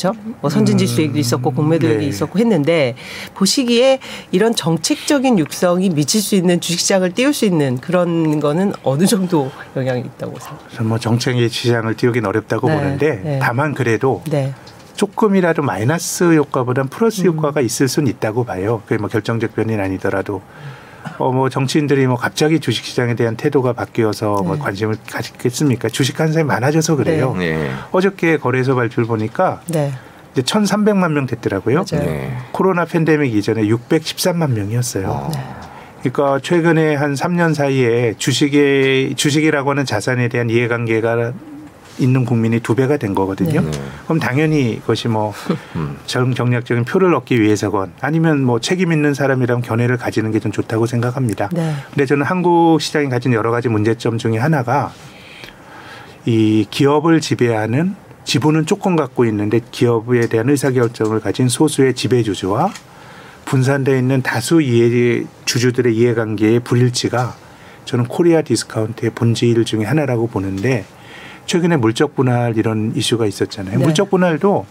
그렇죠 뭐 선진지수 얘기도 있었고 공매도 네. 얘기 있었고 했는데 보시기에 이런 정책적인 육성이 미칠 수 있는 주식시장을 띄울 수 있는 그런 거는 어느 정도 영향이 있다고? 그래서 뭐 정책의 시장을 띄우긴 어렵다고 네, 보는데 네. 다만 그래도 네. 조금이라도 마이너스 효과보단 플러스 음. 효과가 있을 수는 있다고 봐요. 그게 뭐 결정적 변이는 아니더라도 어 뭐 정치인들이 뭐 갑자기 주식 시장에 대한 태도가 바뀌어서 뭐 네. 관심을 가지겠습니까? 주식하는 사람이 많아져서 그래요. 네. 어저께 거래소 발표를 보니까 네. 이제 1,300만 명 됐더라고요. 네. 코로나 팬데믹 이전에 613만 명이었어요. 어. 그러니까 최근에 한 3년 사이에 주식의 주식이라고 하는 자산에 대한 이해관계가 있는 국민이 두 배가 된 거거든요. 네. 그럼 당연히 이것이 뭐 음. 전 경략적인 표를 얻기 위해서건 아니면 뭐 책임 있는 사람이랑 견해를 가지는 게 좀 좋다고 생각합니다. 네. 근데 저는 한국 시장이 가진 여러 가지 문제점 중에 하나가 이 기업을 지배하는 지분은 조금 갖고 있는데 기업에 대한 의사결정을 가진 소수의 지배주주와 분산되어 있는 다수 이해 주주들의 이해관계의 불일치가 저는 Korea discount의 본질 중에 하나라고 보는데 최근에 물적 분할 이런 이슈가 있었잖아요. 네. 물적 분할도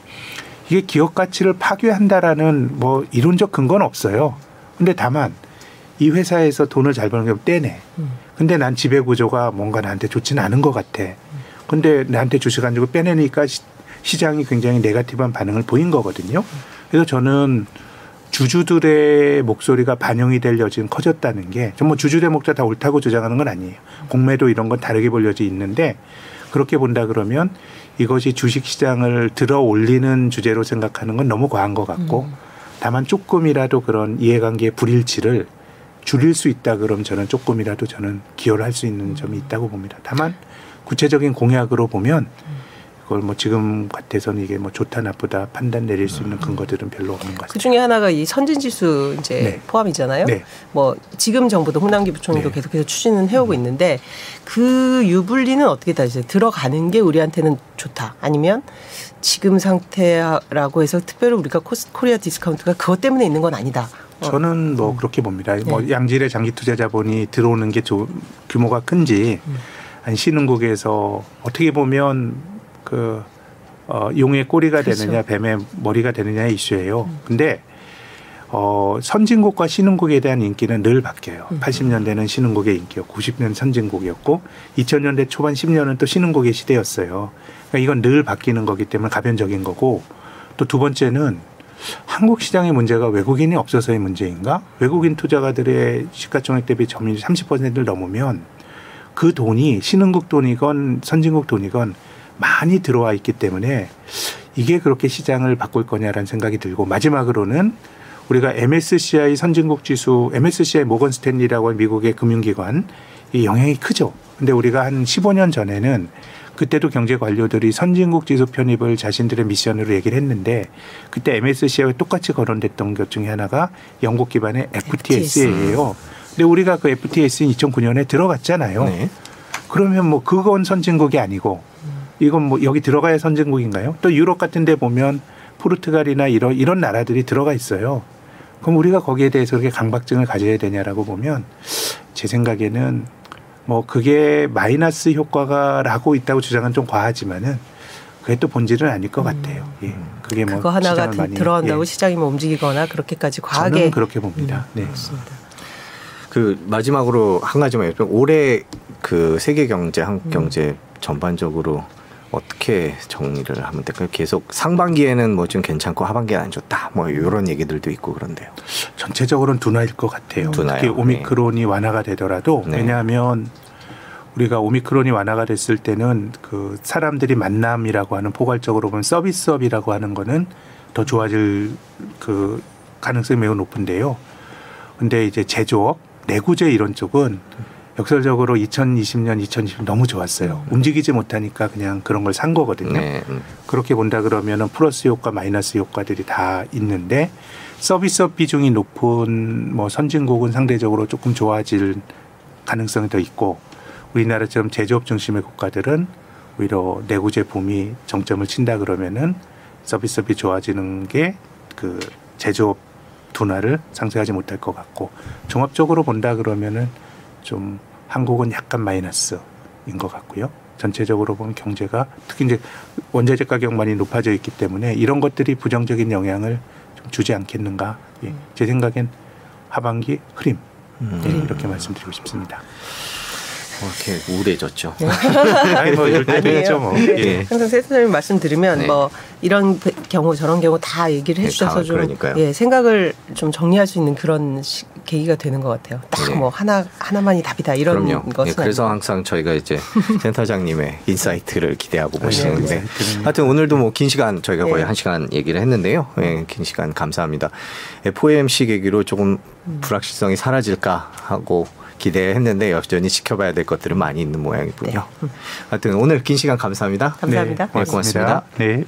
이게 기업 가치를 파괴한다라는 뭐 이론적 근거는 없어요. 근데 다만 이 회사에서 돈을 잘 버는 게 떼네. 음. 근데 난 지배 구조가 뭔가 나한테 좋지는 않은 것 같아. 근데 나한테 주식 안 주고 빼내니까 시, 시장이 굉장히 네가티브한 반응을 보인 거거든요. 그래서 저는 주주들의 목소리가 반영이 될 여지는 커졌다는 게, 전뭐 주주들의 목소리 다 옳다고 주장하는 건 아니에요. 공매도 이런 건 다르게 볼 여지 있는데, 그렇게 본다 그러면 이것이 주식 시장을 들어 올리는 주제로 생각하는 건 너무 과한 것 같고, 음. 다만 조금이라도 그런 이해관계의 불일치를 줄일 수 있다 그럼 저는 조금이라도 저는 기여를 할 수 있는 점이 있다고 봅니다. 다만 구체적인 공약으로 보면 그걸 뭐 지금 같아서는 이게 뭐 좋다 나쁘다 판단 내릴 수 있는 근거들은 별로 없는 것그 같습니다. 중에 하나가 이 선진지수 이제 네. 포함이잖아요. 네. 뭐 지금 정부도 홍남기 부총리도 네. 계속해서 추진은 해오고 있는데 그 유불리는 어떻게 따지세요? 들어가는 게 우리한테는 좋다. 아니면 지금 상태라고 해서 특별히 우리가 코스, Korea discount가 그것 때문에 있는 건 아니다. 어. 저는 뭐 그렇게 봅니다. 뭐 네. 양질의 장기 투자 자본이 들어오는 게 조, 규모가 큰지 음. 아니 신흥국에서 어떻게 보면 그 어, 용의 꼬리가 그렇죠. 되느냐 뱀의 머리가 되느냐의 이슈예요. 음. 근데 어, 선진국과 신흥국에 대한 인기는 늘 바뀌어요. 음. 80년대는 신흥국의 인기였고 90년 선진국이었고 2000년대 초반 10년은 또 신흥국의 시대였어요. 그러니까 이건 늘 바뀌는 거기 때문에 가변적인 거고 또 두 번째는 한국 시장의 문제가 외국인이 없어서의 문제인가? 외국인 투자가들의 시가총액 대비 점유율 30%를 넘으면 그 돈이 신흥국 돈이건 선진국 돈이건 많이 들어와 있기 때문에 이게 그렇게 시장을 바꿀 거냐라는 생각이 들고 마지막으로는 우리가 MSCI 선진국 지수, MSCI 모건 스탠리라고 하는 미국의 금융기관 이 영향이 크죠. 근데 우리가 한 15년 전에는 그때도 경제 관료들이 선진국 지수 편입을 자신들의 미션으로 얘기를 했는데 그때 MSCI와 똑같이 거론됐던 것 중에 하나가 영국 기반의 FTS예요. 근데 우리가 그 FTS에 2009년에 들어갔잖아요. 네. 그러면 뭐 그건 선진국이 아니고 이건 뭐 여기 들어가야 선진국인가요? 또 유럽 같은 데 보면 포르투갈이나 이런 이런 나라들이 들어가 있어요. 그럼 우리가 거기에 대해서 그렇게 강박증을 가져야 되냐라고 보면 제 생각에는 뭐 그게 마이너스 효과가라고 있다고 주장은 좀 과하지만은 그게 또 본질은 아닐 것 같아요. 예. 그게 뭐 그거 하나가 많이- 들어간다고 예. 시장이 뭐 움직이거나 그렇게까지 과하게 저는 그렇게 봅니다. 네. 그렇습니다. 그 마지막으로 한 가지만 여쭤 올해 그 세계 경제 한국 경제 전반적으로 어떻게 정리를 하면 될까요? 계속 상반기에는 뭐 좀 괜찮고 하반기에 안 좋다. 뭐 이런 얘기들도 있고 그런데요. 전체적으로는 둔화일 것 같아요. 둔화요? 특히 오미크론이 완화가 되더라도 네. 왜냐하면 우리가 오미크론이 완화가 됐을 때는 그 사람들이 만남이라고 하는 포괄적으로 보면 서비스업이라고 하는 거는 더 좋아질 그 가능성이 매우 높은데요. 근데 이제 제조업, 내구재 이런 쪽은 역설적으로 2020년, 2020년 너무 좋았어요. 움직이지 못하니까 그냥 그런 걸 산 거거든요. 네. 음. 그렇게 본다 그러면은 플러스 효과, 마이너스 효과들이 다 있는데 서비스업 비중이 높은 뭐 선진국은 상대적으로 조금 좋아질 가능성이 더 있고 우리나라처럼 제조업 중심의 국가들은 오히려 내구재 붐이 정점을 친다 그러면은 서비스업이 좋아지는 게 그 제조업 둔화를 상쇄하지 못할 것 같고 종합적으로 본다 그러면은 좀 한국은 약간 마이너스인 것 같고요. 전체적으로 보면 경제가 특히 이제 원자재 가격 많이 높아져 있기 때문에 이런 것들이 부정적인 영향을 좀 주지 않겠는가. 예. 제 생각엔 하반기 흐림 음. 네, 이렇게 말씀드리고 싶습니다. 어, 이렇게 우울해졌죠. 아니 뭐 이럴. 있죠 뭐. 네. 예. 항상 세 선생님 말씀 들으면 네. 뭐 이런 배- 경우 저런 경우 다 얘기를 네, 해주셔서 다좀 그러니까요. 예, 생각을 좀 정리할 수 있는 그런 시, 계기가 되는 것 같아요. 딱 네. 뭐 하나 하나만이 답이다 이런 그럼요. 것은 예, 그래서 아니고. 항상 저희가 이제 센터장님의 insight를 기대하고 보시는데 하여튼 오늘도 뭐 긴 시간 저희가 거의 네. 한 시간 얘기를 했는데요. 예, 긴 시간 감사합니다. FOMC 계기로 조금 불확실성이 사라질까 하고 기대했는데 여전히 지켜봐야 될 것들은 많이 있는 모양이군요. 하여튼 오늘 긴 시간 감사합니다. 감사합니다. 네, 고맙습니다. 네.